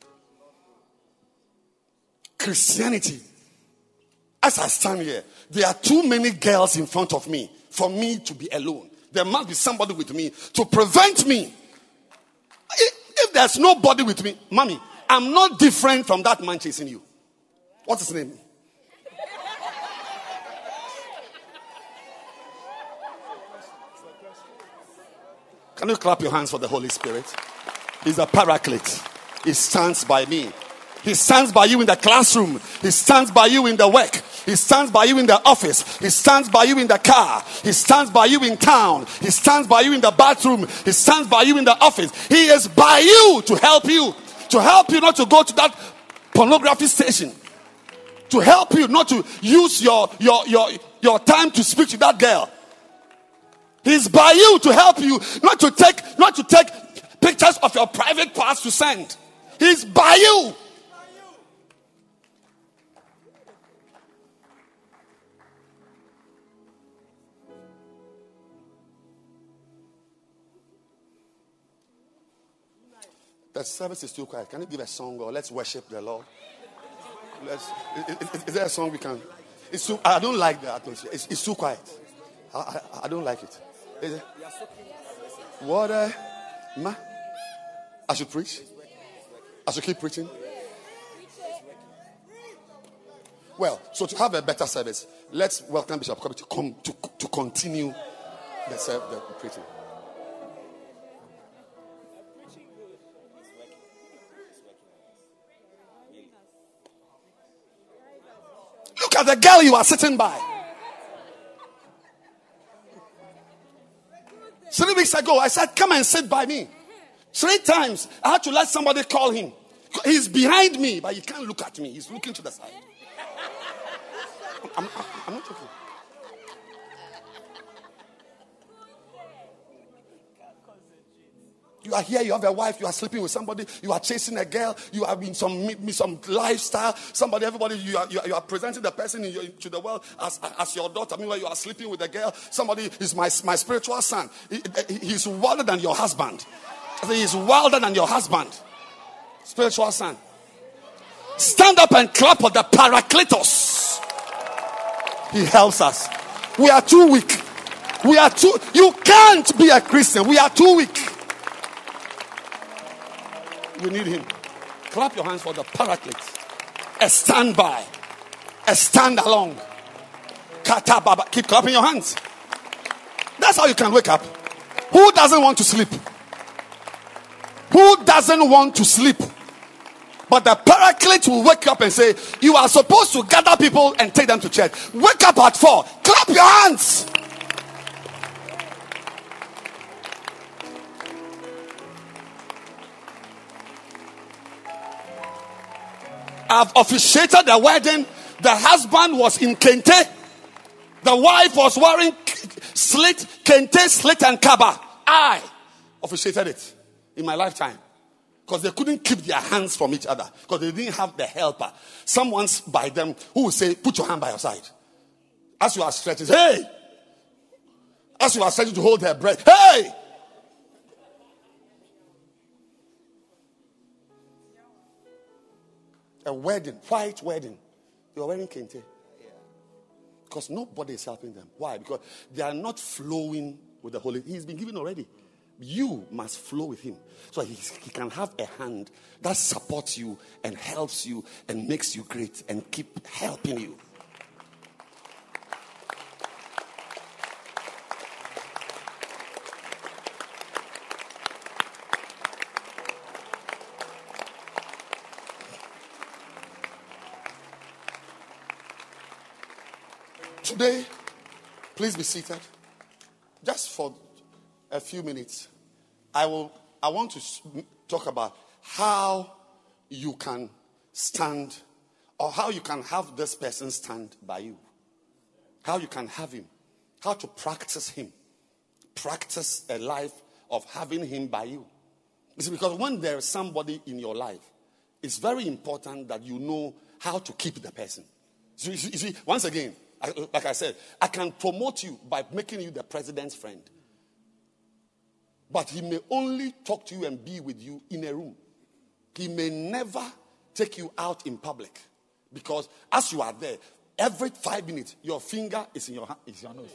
Christianity as I stand here, there are too many girls in front of me for me to be alone. There must be somebody with me to prevent me. If there's nobody with me, mommy, I'm not different from that man chasing you. What's his name? Can you clap your hands for the Holy Spirit? He's a paraclete. He stands by me. He stands by you in the classroom. He stands by you in the work. He stands by you in the office. He stands by you in the car. He stands by you in town. He stands by you in the bathroom. He stands by you in the office. He is by you to help you. To help you not to go to that pornography station. To help you not to use your, your, your, your time to speak to that girl. He's by you to help you not to take, not to take pictures of your private parts to send. He's by you. The service is too quiet. Can you give a song or let's worship the Lord? Let's, is, is, is there a song we can? It's too, I don't like the atmosphere. It's, it's too quiet. I, I, I, don't like it. Is it? What? Ma? I should preach? I should keep preaching? Well, so to have a better service, let's welcome Bishop Kobe to come to, to continue the, the preaching. At the girl you are sitting by. Three weeks ago, I said, Come and sit by me. Three times, I had to let somebody call him. He's behind me, but he can't look at me. He's looking to the side. I'm, I'm, I'm not joking. You are here, you have a wife, you are sleeping with somebody, you are chasing a girl, you are in some some lifestyle. Somebody, everybody, you are, you are, you are presenting the person in your, to the world as, as your daughter. Meanwhile, you are sleeping with a girl. Somebody is my, my spiritual son. He, he's wilder than your husband. He's wilder than your husband. Spiritual son. Stand up and clap for the Parakletos. He helps us. We are too weak. We are too, you can't be a Christian. We are too weak. We need him. Clap your hands for the paraclete. A standby. A stand along. Keep clapping your hands. That's how you can wake up. Who doesn't want to sleep? Who doesn't want to sleep? But the paraclete will wake up and say, You are supposed to gather people and take them to church. Wake up at four. Clap your hands. I've officiated the wedding. The husband was in kente. The wife was wearing slit, kente, slit, and kaba. I officiated it in my lifetime. Because they couldn't keep their hands from each other. Because they didn't have the helper. Someone's by them who will say, Put your hand by your side. As you are stretching, hey! As you are stretching to hold her breath, hey! A wedding, white wedding. You're wearing kente. Because nobody is helping them. Why? Because they are not flowing with the Holy. He's been given already. You must flow with him. So he, he can have a hand that supports you and helps you and makes you great and keep helping you. Today, please be seated. Just for a few minutes, I will. I want to talk about how you can stand, or how you can have this person stand by you. How you can have him. How to practice him. Practice a life of having him by you. See, because when there is somebody in your life, it's very important that you know how to keep the person. see, you see once again, like I said, I can promote you by making you the president's friend. But he may only talk to you and be with you in a room. He may never take you out in public. Because as you are there, every five minutes, your finger is in your hand. Is your nose.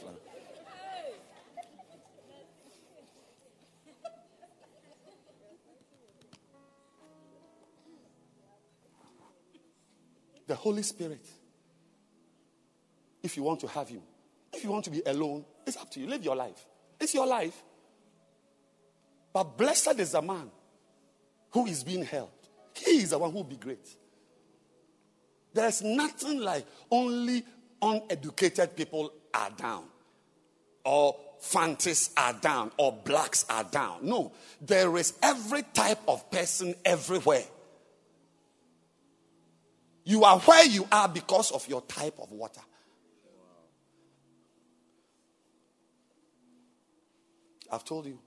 The Holy Spirit if you want to have him. If you want to be alone, it's up to you. Live your life. It's your life. But blessed is the man who is being held. He is the one who will be great. There's nothing like only uneducated people are down, or fancies are down, or blacks are down. No, there is every type of person everywhere. You are where you are because of your type of water. I've told you,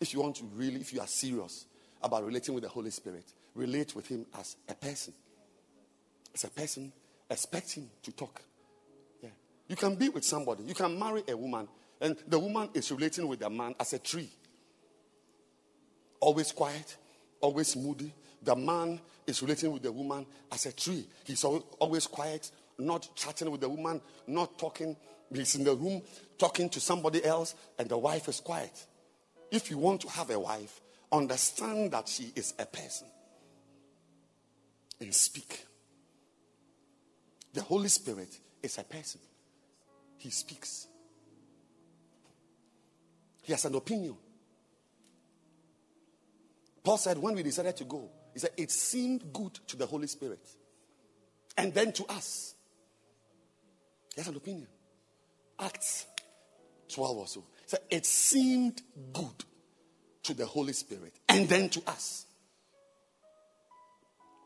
if you want to really, if you are serious about relating with the Holy Spirit, relate with Him as a person. As a person, expect Him to talk. Yeah. You can be with somebody, you can marry a woman, and the woman is relating with the man as a tree. Always quiet, always moody. The man is relating with the woman as a tree. He's always quiet, not chatting with the woman, not talking. He's in the room talking to somebody else, and the wife is quiet. If you want to have a wife, understand that she is a person and speak. The Holy Spirit is a person, He speaks, He has an opinion. Paul said, when we decided to go, he said, it seemed good to the Holy Spirit and then to us. He has an opinion. Acts 12 or so. So it seemed good to the Holy Spirit and then to us.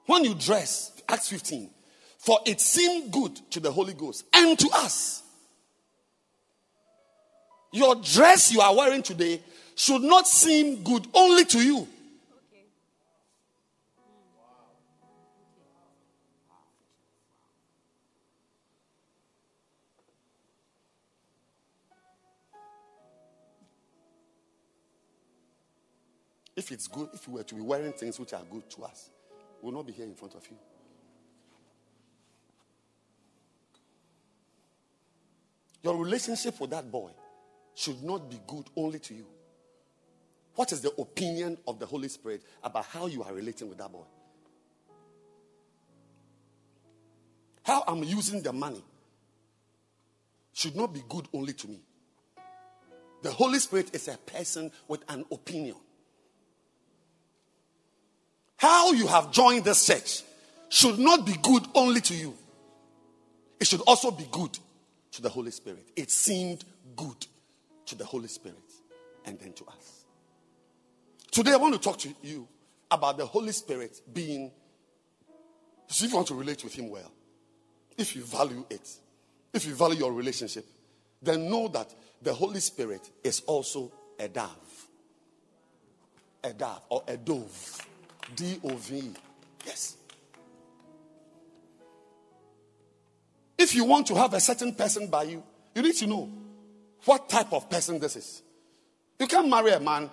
When you dress, Acts 15, for it seemed good to the Holy Ghost and to us. Your dress you are wearing today should not seem good only to you. If it's good, if you were to be wearing things which are good to us, we'll not be here in front of you. Your relationship with that boy should not be good only to you. What is the opinion of the Holy Spirit about how you are relating with that boy? How I'm using the money should not be good only to me. The Holy Spirit is a person with an opinion. How you have joined this church should not be good only to you, it should also be good to the Holy Spirit. It seemed good to the Holy Spirit and then to us. Today, I want to talk to you about the Holy Spirit being, so if you want to relate with Him well, if you value it, if you value your relationship, then know that the Holy Spirit is also a dove. A dove or a dove. D O V. Yes. If you want to have a certain person by you, you need to know what type of person this is. You can't marry a man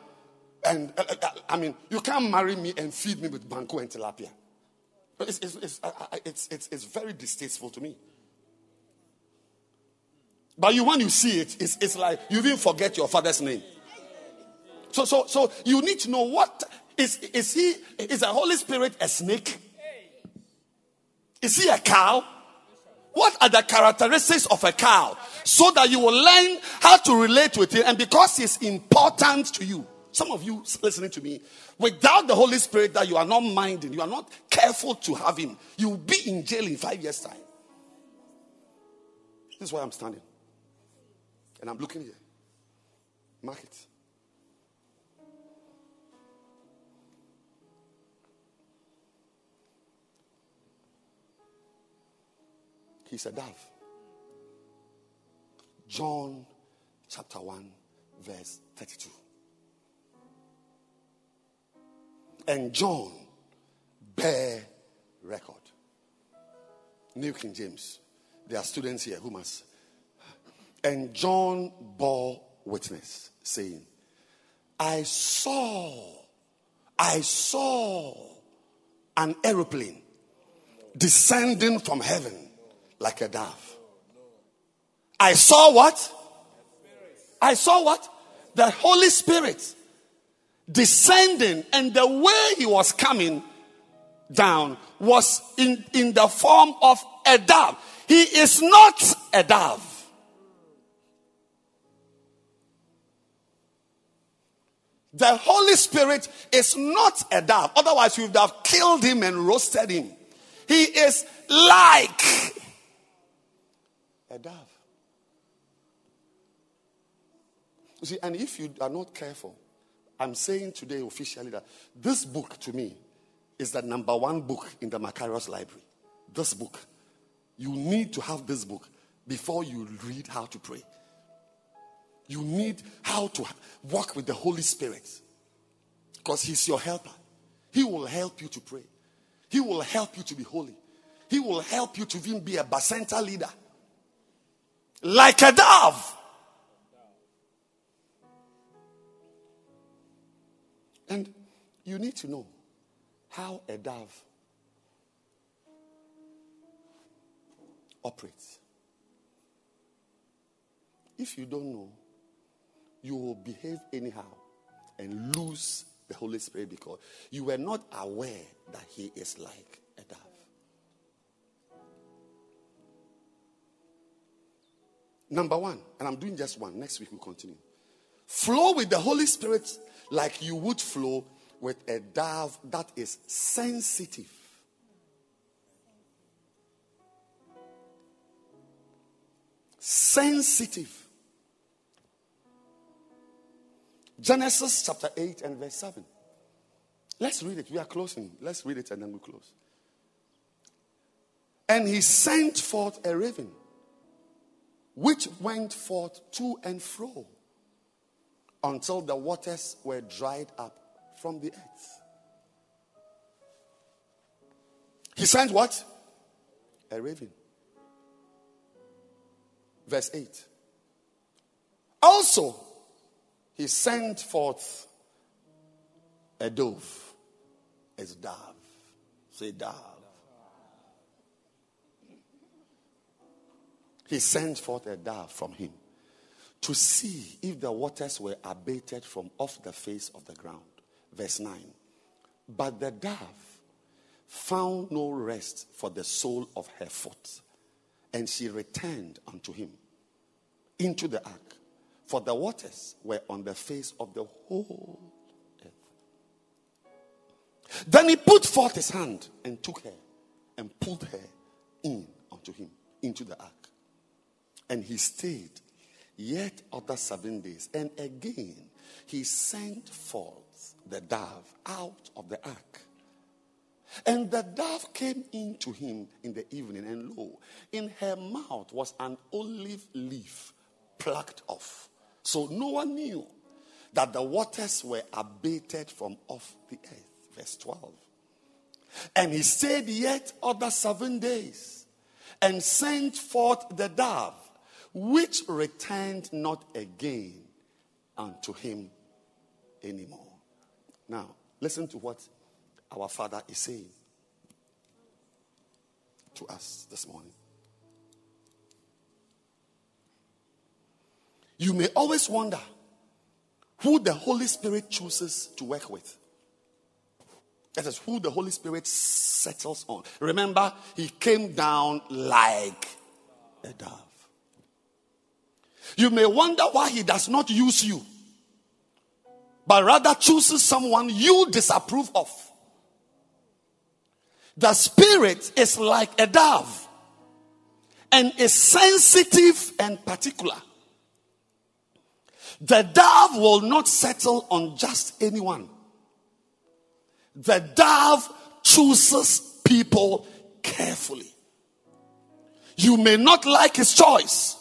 and, uh, uh, I mean, you can't marry me and feed me with banku and tilapia. It's, it's, it's, uh, it's, it's, it's very distasteful to me. But you, when you see it, it's, it's like you even forget your father's name. So, so, so you need to know what is, is he, is the Holy Spirit a snake? Is he a cow? What are the characteristics of a cow? So that you will learn how to relate with it. And because it's important to you, some of you listening to me, without the Holy Spirit that you are not minding, you are not careful to have him, you will be in jail in five years' time. This is why I'm standing. And I'm looking here. Mark it. He's a dove. John chapter 1, verse 32. And John bear record. New King James. There are students here who must. And John bore witness, saying, I saw, I saw an aeroplane descending from heaven like a dove. I saw what? I saw what? The Holy Spirit descending, and the way he was coming down was in, in the form of a dove. He is not a dove. The Holy Spirit is not a dove. Otherwise, you would have killed him and roasted him. He is like a dove. You see, and if you are not careful, I'm saying today officially that this book to me is the number one book in the Macarius library. This book. You need to have this book before you read how to pray. You need how to walk with the Holy Spirit because He's your helper. He will help you to pray, He will help you to be holy, He will help you to even be a Bacenta leader like a dove. And you need to know how a dove operates. If you don't know, you will behave anyhow and lose the Holy Spirit because you were not aware that He is like Number one, and I'm doing just one. Next week we'll continue. Flow with the Holy Spirit like you would flow with a dove that is sensitive. Sensitive. Genesis chapter 8 and verse 7. Let's read it. We are closing. Let's read it and then we close. And he sent forth a raven which went forth to and fro until the waters were dried up from the earth. He sent what? A raven. Verse 8. Also, he sent forth a dove. It's dove. Say dove. He sent forth a dove from him to see if the waters were abated from off the face of the ground. Verse 9. But the dove found no rest for the sole of her foot, and she returned unto him into the ark, for the waters were on the face of the whole earth. Then he put forth his hand and took her and pulled her in unto him into the ark. And he stayed yet other seven days. And again he sent forth the dove out of the ark. And the dove came in to him in the evening, and lo, in her mouth was an olive leaf plucked off. So no one knew that the waters were abated from off the earth. Verse 12. And he stayed yet other seven days and sent forth the dove, which returned not again unto him anymore. Now, listen to what our Father is saying to us this morning. You may always wonder who the Holy Spirit chooses to work with. That is who the Holy Spirit settles on. Remember, he came down like a dove. You may wonder why he does not use you, but rather chooses someone you disapprove of. The spirit is like a dove and is sensitive and particular. The dove will not settle on just anyone. The dove chooses people carefully. You may not like his choice,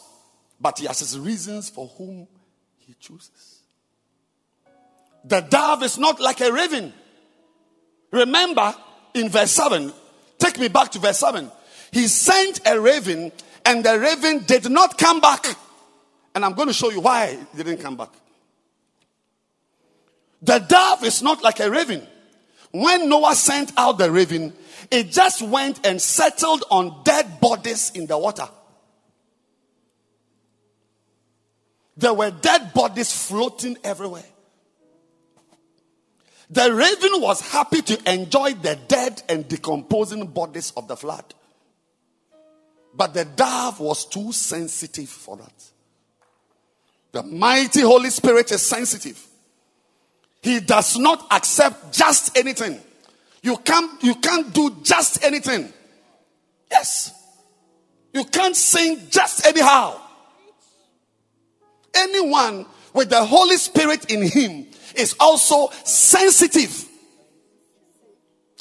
but he has his reasons for whom he chooses. The dove is not like a raven. Remember in verse 7, take me back to verse 7. He sent a raven, and the raven did not come back. And I'm going to show you why it didn't come back. The dove is not like a raven. When Noah sent out the raven, it just went and settled on dead bodies in the water. There were dead bodies floating everywhere. The raven was happy to enjoy the dead and decomposing bodies of the flood. But the dove was too sensitive for that. The mighty Holy Spirit is sensitive. He does not accept just anything. You can't, you can't do just anything. Yes. You can't sing just anyhow. Anyone with the Holy Spirit in him is also sensitive.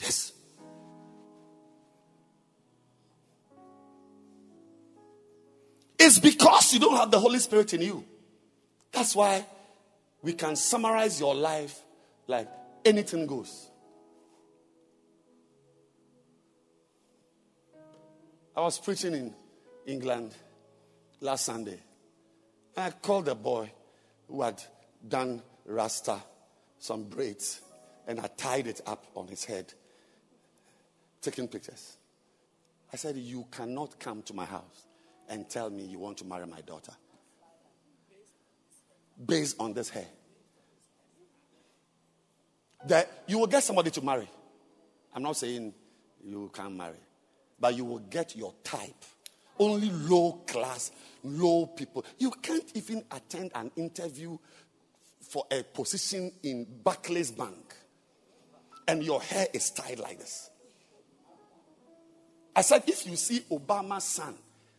Yes. It's because you don't have the Holy Spirit in you. That's why we can summarize your life like anything goes. I was preaching in England last Sunday. I called a boy who had done rasta, some braids, and I tied it up on his head, taking pictures. I said, You cannot come to my house and tell me you want to marry my daughter based on this hair. That you will get somebody to marry. I'm not saying you can't marry, but you will get your type. Only low class, low people. You can't even attend an interview for a position in Barclays Bank and your hair is tied like this. I said, if you see Obama's son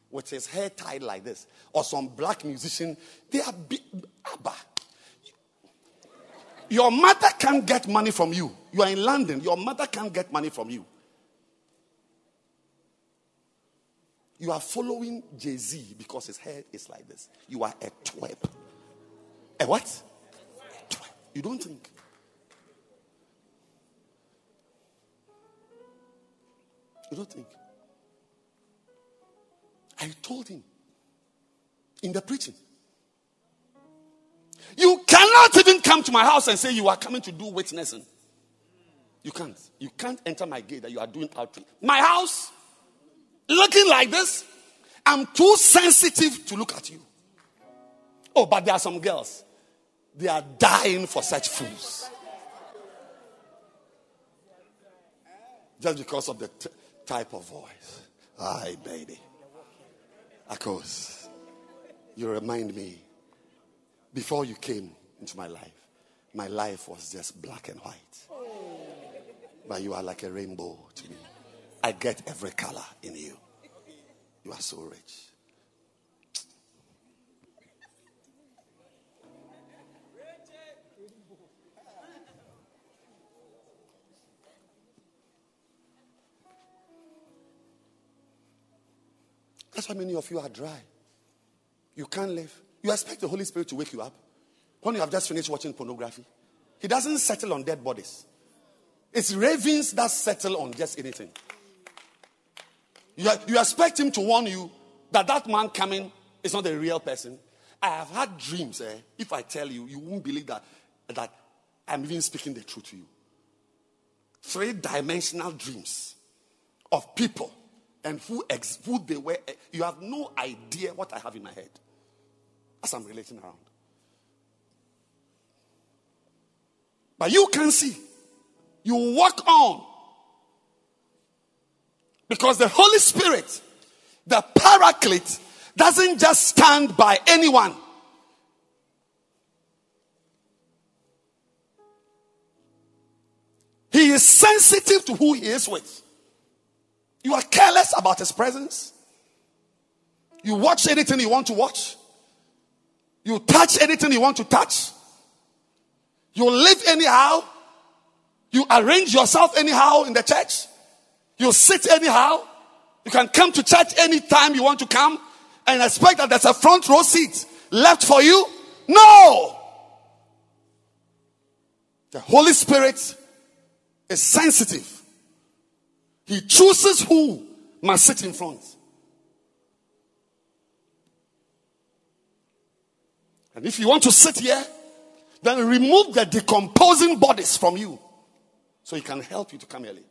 with his hair tied like this, or some black musician, they are big. Abba. Your mother can't get money from you. You are in London. Your mother can't get money from you. You are following Jay Z because his hair is like this. You are a twerp. A what? You don't think. You don't think. I told him in the preaching. You cannot even come to my house and say you are coming to do witnessing. You can't. You can't enter my gate that you are doing outreach. My house, looking like this, I'm too sensitive to look at you. Oh, but there are some girls. They are dying for such fools. Just because of the t- type of voice. Aye, baby. Of course. You remind me before you came into my life, my life was just black and white. But you are like a rainbow to me. I get every color in you. You are so rich. That's why many of you are dry. You can't live. You expect the Holy Spirit to wake you up when you have just finished watching pornography. He doesn't settle on dead bodies. It's ravens that settle on just anything. You, you expect him to warn you that that man coming is not a real person. I have had dreams. Eh? If I tell you, you won't believe that, that I'm even speaking the truth to you. Three dimensional dreams of people and who, ex- who they were. You have no idea what I have in my head as I'm relating around. But you can see. You walk on. Because the Holy Spirit, the Paraclete, doesn't just stand by anyone. He is sensitive to who he is with. You are careless about his presence. You watch anything you want to watch. You touch anything you want to touch. You live anyhow. You arrange yourself anyhow in the church. You sit anyhow. You can come to church anytime you want to come and expect that there's a front row seat left for you. No! The Holy Spirit is sensitive. He chooses who must sit in front. And if you want to sit here, then remove the decomposing bodies from you so he can help you to come early.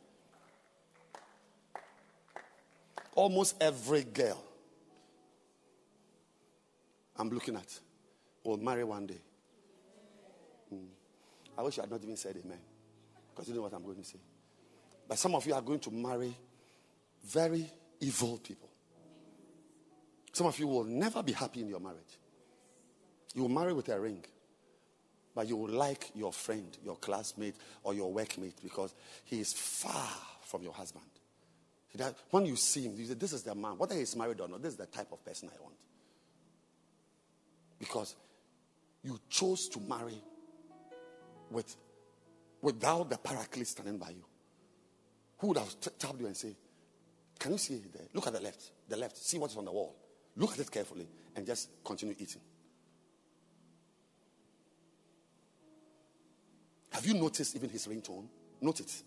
Almost every girl I'm looking at will marry one day. Mm. I wish I had not even said amen. Because you know what I'm going to say. But some of you are going to marry very evil people. Some of you will never be happy in your marriage. You will marry with a ring. But you will like your friend, your classmate, or your workmate because he is far from your husband. Does, when you see him, you say, This is the man. Whether he's married or not, this is the type of person I want. Because you chose to marry with, without the paraclete standing by you. Who would have tapped you and say, Can you see there? Look at the left. The left. See what's on the wall. Look at it carefully and just continue eating. Have you noticed even his ringtone? Note it.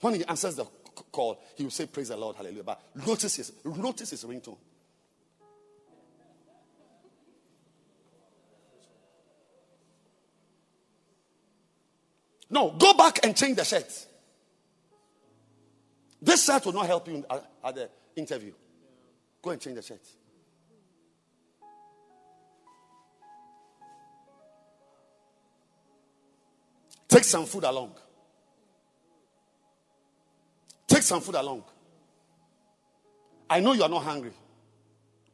When he answers the call, he will say, Praise the Lord, hallelujah. But notice his, notice his ringtone. No, go back and change the shirt. This shirt will not help you at, uh, at the interview. Go and change the shirt. Take some food along. Take some food along. I know you are not hungry,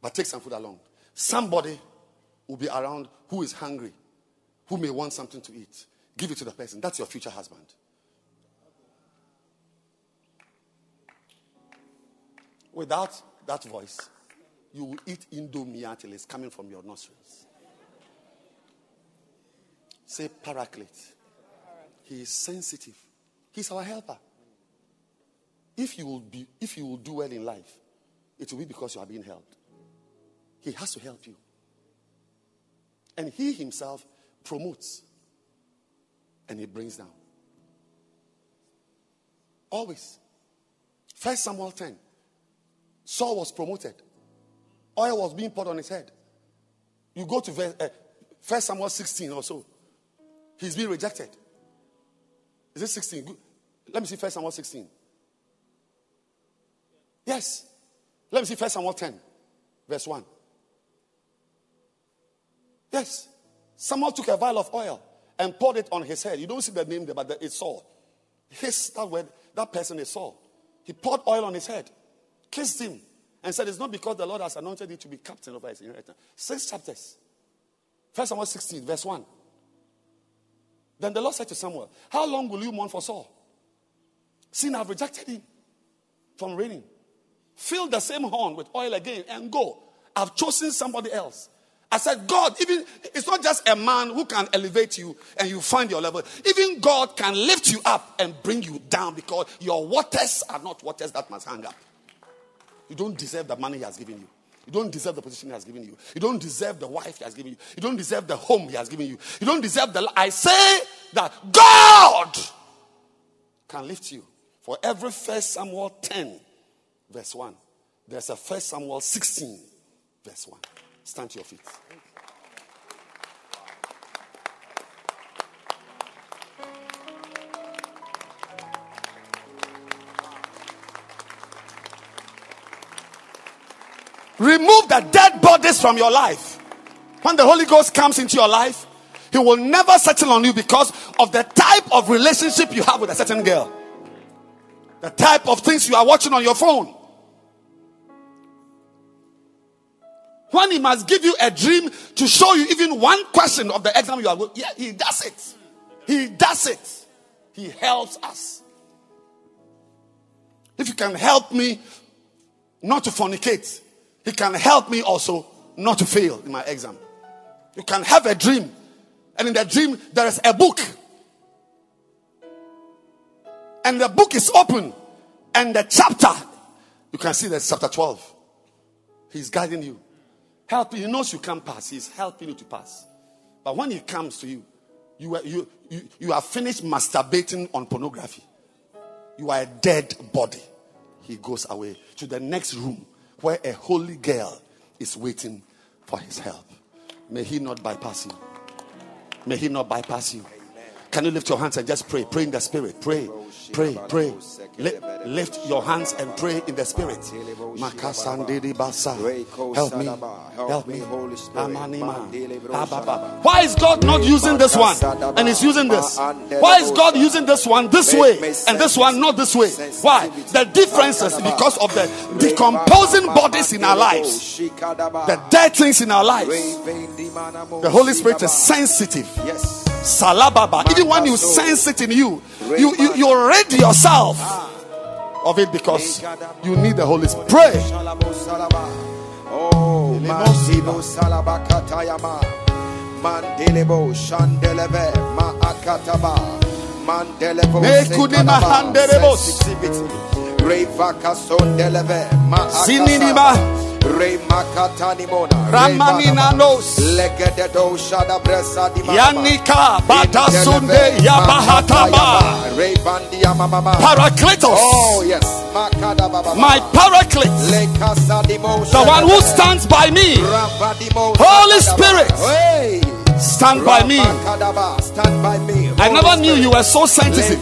but take some food along. Somebody will be around who is hungry, who may want something to eat. Give it to the person. That's your future husband. Without that voice, you will eat indomie until it's coming from your nostrils. Say paraclete. He is sensitive. He's our helper. If you will be, if you will do well in life, it will be because you are being helped. He has to help you. And he himself promotes and he brings down. Always. First Samuel 10. Saul was promoted. Oil was being poured on his head. You go to verse, uh, First Samuel 16 or so. He's being rejected. Is it 16? Good. Let me see First Samuel 16. Yes. Let me see First Samuel 10, verse 1. Yes. Samuel took a vial of oil and poured it on his head. You don't see the name there, but it's Saul. His that word, that person is Saul. He poured oil on his head, kissed him, and said, It's not because the Lord has anointed you to be captain over his inheritance. Six chapters. First Samuel 16, verse 1. Then the Lord said to Samuel, How long will you mourn for Saul? Sin, I've rejected him from reigning. Fill the same horn with oil again and go. I've chosen somebody else. I said, God, even it's not just a man who can elevate you and you find your level. Even God can lift you up and bring you down because your waters are not waters that must hang up. You don't deserve the money he has given you. You don't deserve the position he has given you. You don't deserve the wife he has given you. You don't deserve the home he has given you. You don't deserve the. I say that God can lift you. For every first Samuel 10, verse 1, there's a first Samuel 16, verse 1. Stand to your feet. Remove the dead bodies from your life. When the Holy Ghost comes into your life, He will never settle on you because of the type of relationship you have with a certain girl, the type of things you are watching on your phone. When He must give you a dream to show you even one question of the exam you are going, yeah, He does it. He does it. He helps us. If you can help me not to fornicate, he can help me also not to fail in my exam. You can have a dream, and in the dream, there is a book. And the book is open, and the chapter, you can see there's chapter 12. He's guiding you, helping. He knows you can't pass, he's helping you to pass. But when he comes to you, you are, you, you, you are finished masturbating on pornography. You are a dead body. He goes away to the next room where a holy girl is waiting for his help. May he not bypass you. May he not bypass you. Can you lift your hands and just pray? Pray in the spirit. Pray, pray, pray. Li- lift your hands and pray in the spirit. Help me. Help me. Why is God not using this one and He's using this? Why is God using this one this way and this one not this way? Why? The difference is because of the decomposing bodies in our lives, the dead things in our lives. The Holy Spirit is sensitive. Yes. Salababa. Even when you sense it in you, you, you, you rid yourself of it because you need the Holy Spirit. Pray. Oh, Mandilo Salabakatayama. Mandelebo Shandeleve Maakataba. Mandelebo Mekudima handelebos. Sensitivity. Revaka Sondeleve Sininiba. Maakataba. Remakatanimona. Ramaninanos. Legededo Shada Bresa di Yanika Batasunde Yabahataba. Rebandia Mama. Parakletos. Oh, yes. My paraclete. The one who stands by me. Holy Spirit. Stand by me. Stand by me. I never knew you were so sensitive.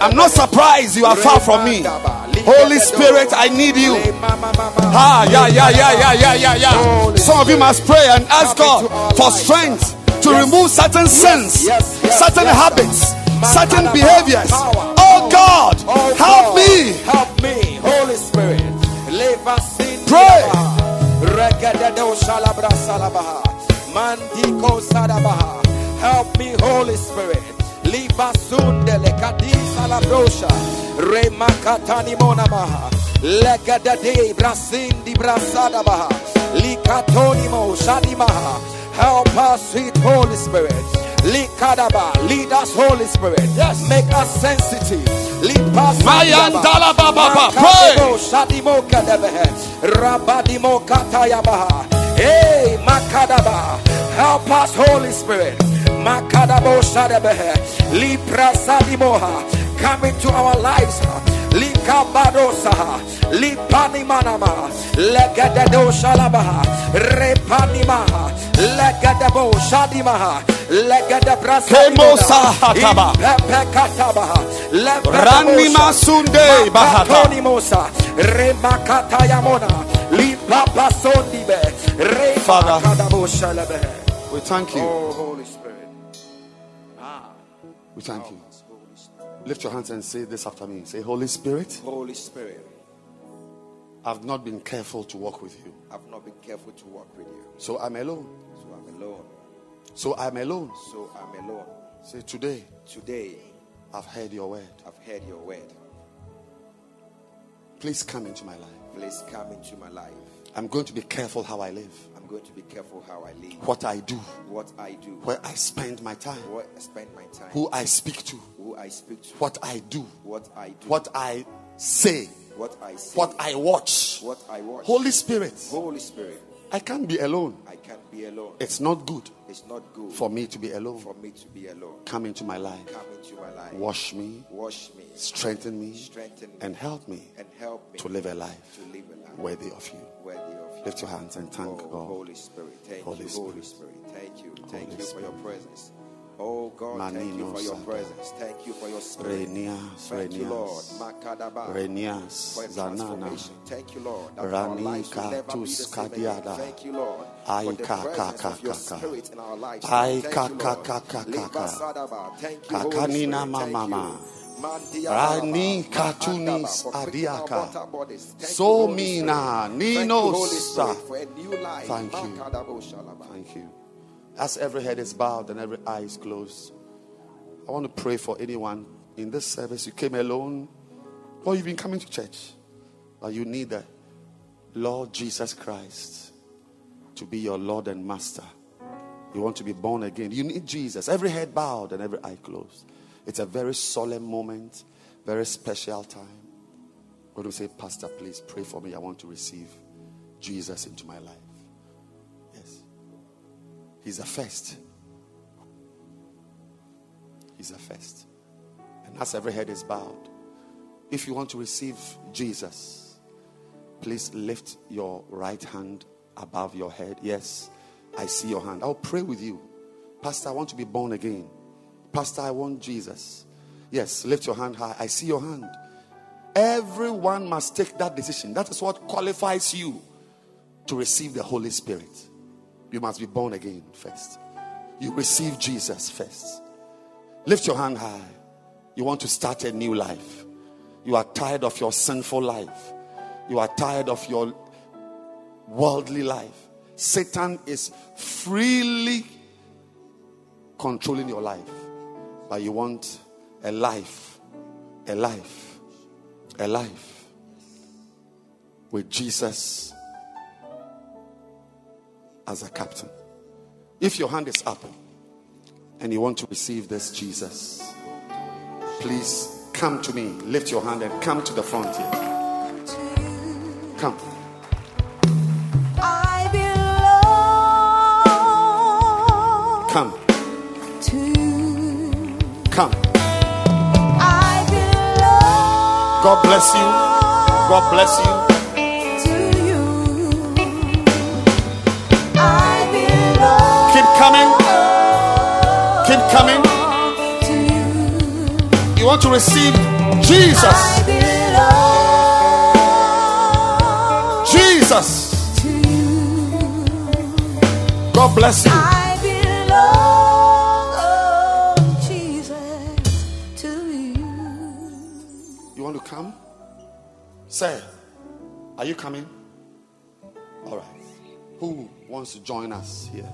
I'm not surprised you are far from me. Holy Spirit, I need you. Ah, yeah, yeah, yeah, yeah, yeah, yeah, yeah. Some of you must pray and ask God for strength to remove certain sins, certain habits, certain behaviors. Oh God, help me. Help me, Holy Spirit. Pray. Regededo shalabra salabaha. Mandiko sadabaha. Help me, Holy Spirit. Liba sundele kadisa labrosha. Remakatani monamaha. Legedede brasindi brasadabaha. Likatonimo shadimaha. Help us, sweet Holy Spirit. Likadaba, lead us, Holy Spirit. Yes. Make us sensitive. Mayandala bababa. Pray. Shadimo kadebehe. Rabadimo katayabaha. Hey, Makadaba. Help us, Holy Spirit. Makadabo Shadabehe. Lipra Sadimoha. Come into our lives. Likabadosa. Lipani manama. Legadedo Shalabaha. Repanimaha. Legadabo Shadimaha. Legadebrasa. Kemosa hataba. Rani masunde bahata. Antonimosa, Remakata Yamona, Lipapa Sondibe, Father. We thank you. Oh, Holy Spirit. We thank you. Lift your hands and say this after me. Say, Holy Spirit, Holy Spirit, I've not been careful to walk with you. I've not been careful to walk with you. So I'm alone. So I'm alone. So I'm alone. So I'm alone. Say, today Today, I've heard your word. I've heard your word. Please come into my life. Please come into my life. I'm going to be careful how I live, I'm going to be careful how I live, what I do, what I do, where I spend my time, where I spend my time, who I speak to, who I speak to, what I do, what I do, what I say, what I say, what I watch. what I watch. Holy Spirit, Holy Spirit, I can't be alone. I can't be alone. It's not good It's not good for me to be alone. for me to be alone. Come into my life. Come into my life. Wash me, Wash me. strengthen me, Strengthen me. and help me and help me to live a life to live a life worthy of you. worthy of you. Lift your hands and thank oh, God. Holy Spirit, thank Holy you, Spirit. Holy Spirit. Thank you. Thank Holy you for your presence. Oh God, thank you for your presence. Thank you for your spirit. Renias, Thank you, Lord. Renias, Makadaba. Renias, For Zanana. Thank you, Lord. That our Rani lives will never be the katus same again. kadiada. Thank you, Lord. Kakanina mamama. Rani katunis Maandaba. For quickening adiaka. mortal. Thank you, So mina Spirit. Thank you, ninos Holy sa. Spirit, for a new life. Thank you. Thank you. As every head is bowed and every eye is closed, I want to pray for anyone in this service. You came alone, or you've been coming to church, but you need the Lord Jesus Christ to be your Lord and Master. You want to be born again. You need Jesus. Every head bowed and every eye closed. It's a very solemn moment, very special time. I'm going to say, Pastor, please pray for me. I want to receive Jesus into my life. He's a first. He's a first. And as every head is bowed, if you want to receive Jesus, please lift your right hand above your head. Yes, I see your hand. I'll pray with you. Pastor, I want to be born again. Pastor, I want Jesus. Yes, lift your hand high. I see your hand. Everyone must take that decision. That is what qualifies you to receive the Holy Spirit. You must be born again first. You receive Jesus first. Lift your hand high. You want to start a new life. You are tired of your sinful life. You are tired of your worldly life. Satan is freely controlling your life. But you want a life, a life, a life with Jesus as a captain. If your hand is up and you want to receive this Jesus, please come to me. Lift your hand and come to the front here. Come. Come. Come. I God bless you. God bless you. You. Want to receive Jesus. Jesus. God bless you. I belong, oh Jesus, you. You want to come? Sir, are you coming? All right. Who wants to join us here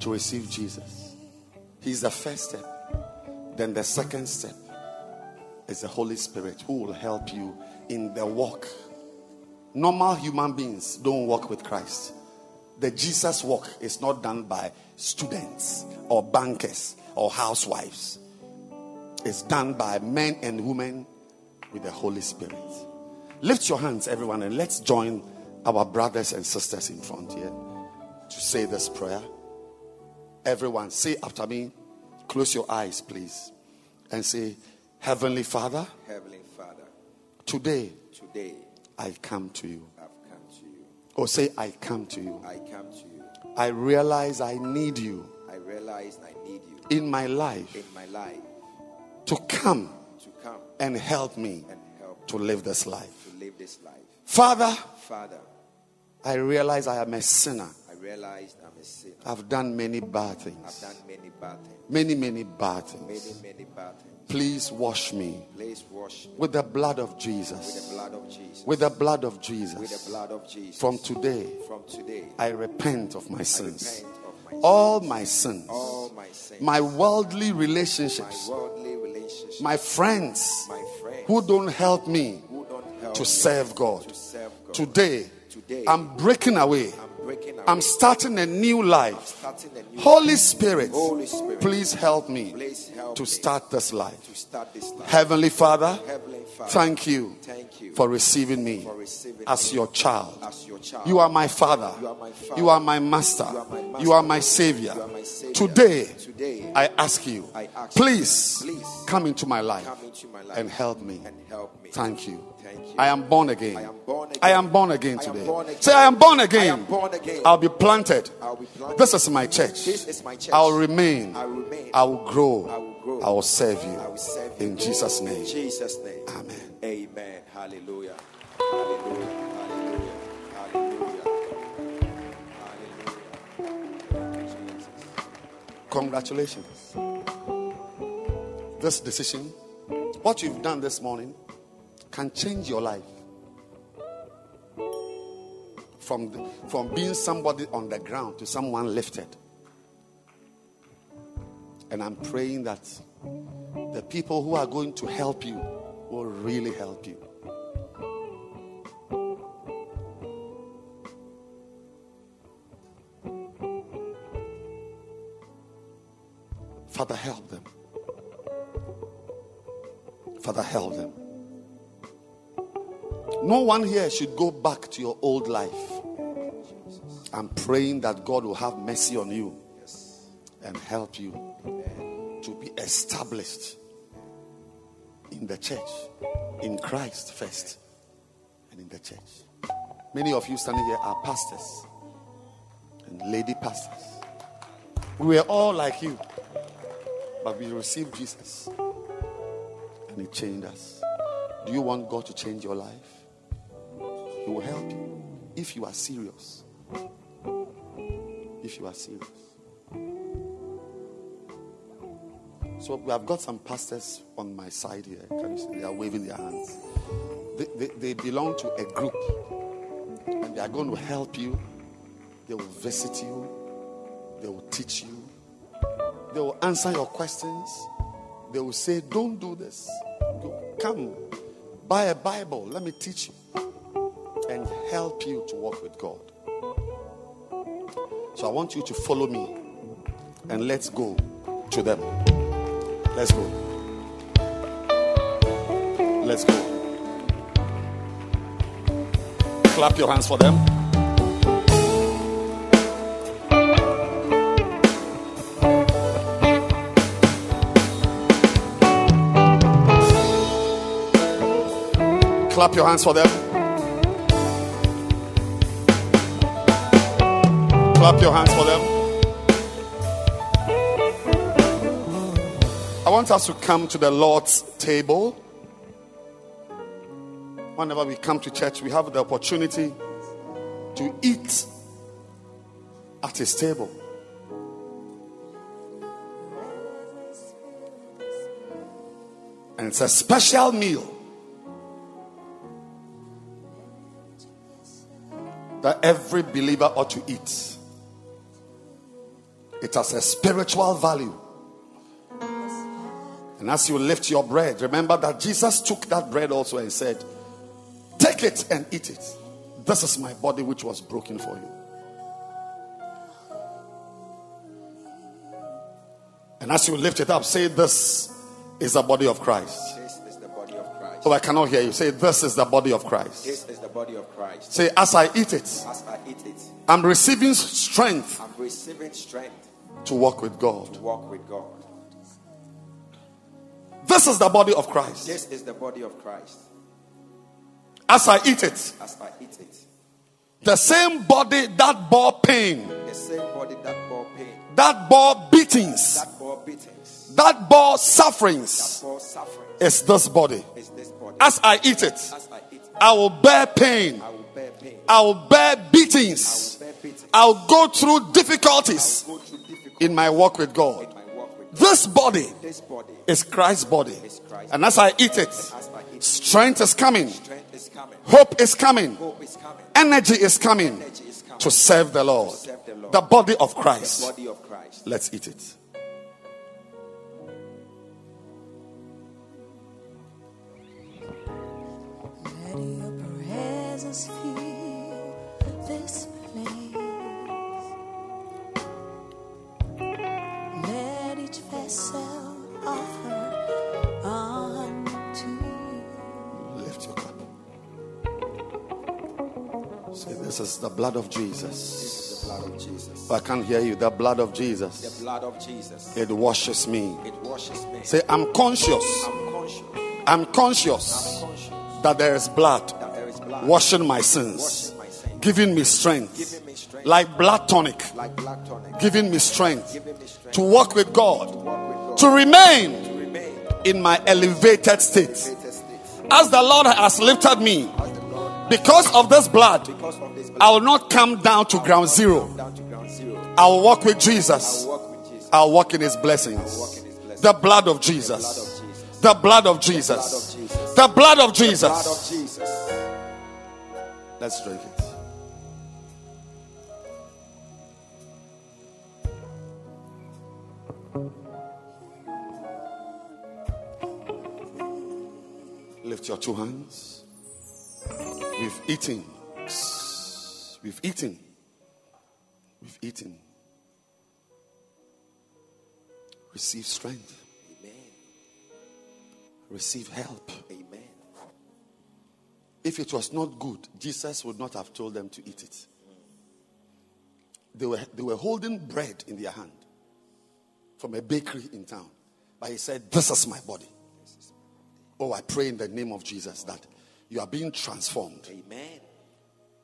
to receive Jesus? He's the first step. Then the second step is the Holy Spirit who will help you in the walk. Normal human beings don't walk with Christ. The Jesus walk is not done by students or bankers or housewives. It's done by men and women with the Holy Spirit. Lift your hands, everyone, and let's join our brothers and sisters in front here to say this prayer. Everyone, say after me. Close your eyes, please, and say, Heavenly Father, Heavenly Father, today today I come to you. I've come to you. Or say, I come to you. I come to you. I realize I need you I realize I need you in my life in my life to come to come and help me and help to live this life. to live this life. Father, Father, I realize I am a sinner. I realize I'm a sinner. I've done many bad things. I've done many bad things. Many, many bad things. Many, many bad things. Please wash me Please wash me with the blood of with Jesus. the blood of Jesus. With the blood of Jesus. blood of Jesus. From today, From today, I repent of my sins. of my All my sins. all my sins. My worldly my relationships. worldly relationships. My friends my friends who don't help me don't help to me serve God. to serve God. Today, Today, I'm breaking away. I'm breaking away. I'm starting a new life. starting a new Holy Spirit, please help me to start this life. to start this life. Heavenly Father, thank you for receiving me as your child. as your child. You are my father. You are my father. You are my master. You are my master. You are my savior. You are my savior. Today, I ask you, please, come into my life come into my life and help me. and help me. Thank you. I am born again. I am born again. I am born again today. born again. Say, I am born again. I am born again. I'll be planted. I'll be planted. This is my church. This is my church. I'll remain. I will remain. I will grow. I will grow. I will serve you. I will serve you. In Jesus' name. In Jesus' name. Amen. Amen. Hallelujah. Hallelujah. Hallelujah. Hallelujah. Hallelujah. Congratulations. This decision, what you've done this morning, can change your life. From, the, from being somebody on the ground to someone lifted. And I'm praying that the people who are going to help you will really help you. Father, help them. Father, help them. No one here should go back to your old life. I'm praying that God will have mercy on you and help you to be established in the church, in Christ first, and in the church. Many of you standing here are pastors and lady pastors. We were all like you, but we received Jesus and He changed us. Do you want God to change your life? Will help you if you are serious. If you are serious. So we have got some pastors on my side here. Can you see? They are waving their hands. They, they, they belong to a group and they are going to help you. They will visit you. They will teach you. They will answer your questions. They will say, Don't do this. Go, come, buy a Bible. Let me teach you help you to walk with God. So I want you to follow me and let's go to them. Let's go. Let's go. Clap your hands for them. Clap your hands for them. Clap your hands for them. I want us to come to the Lord's table. Whenever we come to church, we have the opportunity to eat at His table. And it's a special meal that every believer ought to eat. It has a spiritual value. And as you lift your bread, remember that Jesus took that bread also and said, Take it and eat it. This is my body which was broken for you. And as you lift it up, say, This is the body of Christ. This is the body of Christ. Oh, I cannot hear you. Say, This is the body of Christ. This is the body of Christ. Say, As I eat it, As I eat it, I'm receiving strength I'm receiving strength to walk with God. to walk with God. This is the body of Christ. This is the body of Christ. As I eat it, As I eat it, the same body that bore pain, the same body that bore pain, that bore beatings, that bore beatings, that bore sufferings, that bore suffering, is this body. is this body. As I eat it, As I eat, I will bear pain, I will bear pain. I will bear I will beatings, bear beatings. I'll go through difficulties Go through in my walk with God. This body is Christ's body. And as I eat it, strength is coming, hope is coming, energy is coming to serve the Lord. the body of Christ. Let's eat it. This is the blood of Jesus. This blood of Jesus. I can't hear you. The blood of The Jesus. blood of Jesus. It washes me. It washes me. Say, I'm conscious. I'm conscious. I'm conscious I'm conscious that there is blood that there is blood washing my sins, washing my sins, giving me strength, giving me strength like blood tonic, like black tonic, giving me strength giving me strength to walk with God, walk with God, to remain to remain in my elevated state. greatest state. As the Lord has lifted me, the because of this blood, because of this blood, I will not come down to ground zero. down to ground zero. I will walk with Jesus. will walk with Jesus. I'll walk in his blessings. in his blessings. The blood of Jesus. The blood of Jesus. The blood of Blood of Jesus. Jesus. Let's drink it. Lift your two hands. We've eaten. We've eaten. We've eaten. Receive strength. Amen. Receive help. Amen. If it was not good, Jesus would not have told them to eat it. They were, they were holding bread in their hand from a bakery in town. But he said, This is my body. Oh, I pray in the name of Jesus that you are being transformed Amen.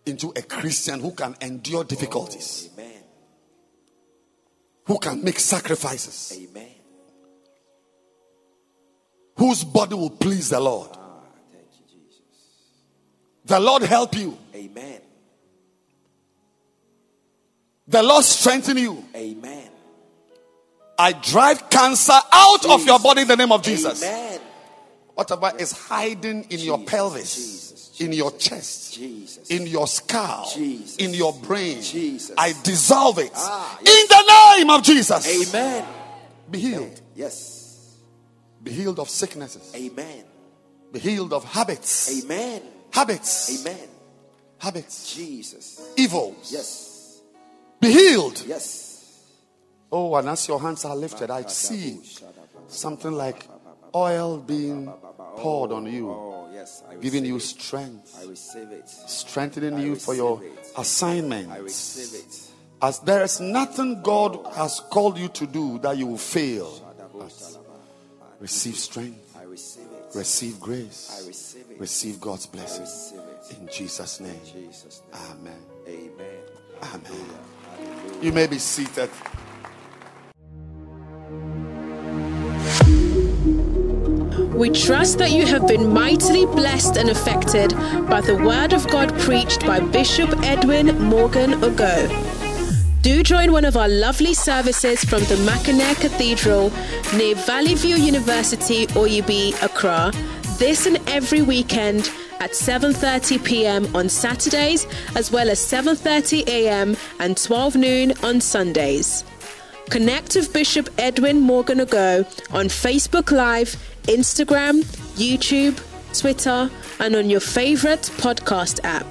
into a Christian who can endure difficulties, Amen. who can make sacrifices, Amen. whose body will please the Lord. Ah, thank you, Jesus. The Lord help you. Amen. The Lord strengthen you. Amen. I drive cancer out of your body in the name of Jesus. Amen. Whatever is hiding in your pelvis, Jesus, in your chest, Jesus. in your skull, Jesus. in your brain, Jesus. I dissolve it Ah, in the name of Jesus. Amen. Be healed. Yes. Be healed of sicknesses. Amen. Be healed of habits. Amen. Habits. Amen. Habits. Jesus. Evils. Yes. Be healed. Yes. Oh, and as your hands are lifted, I see something like oil being poured on you, Oh, oh yes. I giving you strength. I receive it. strengthening you for your it. assignment. I receive it. As there is nothing God has called you to do that you will fail. Receive strength, I receive it. receive grace, I receive it. receive God's blessing. receive it. In Jesus' name. In Jesus' name. Amen. Amen. Amen. Hallelujah. You may be seated. We trust that you have been mightily blessed and affected by the word of God preached by Bishop Edwin Morgan Ogo. Do join one of our lovely services from the Mackinac Cathedral near Valley View University, Oyibi, Accra, this and every weekend at 7:30 p.m. on Saturdays as well as 7:30 a.m. and 12 noon on Sundays. Connect with Bishop Edwin Morgan Ago on Facebook Live, Instagram, YouTube, Twitter, and on your favorite podcast app.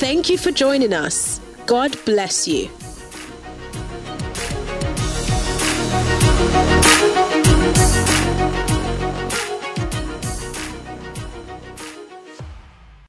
Thank you for joining us. God bless you.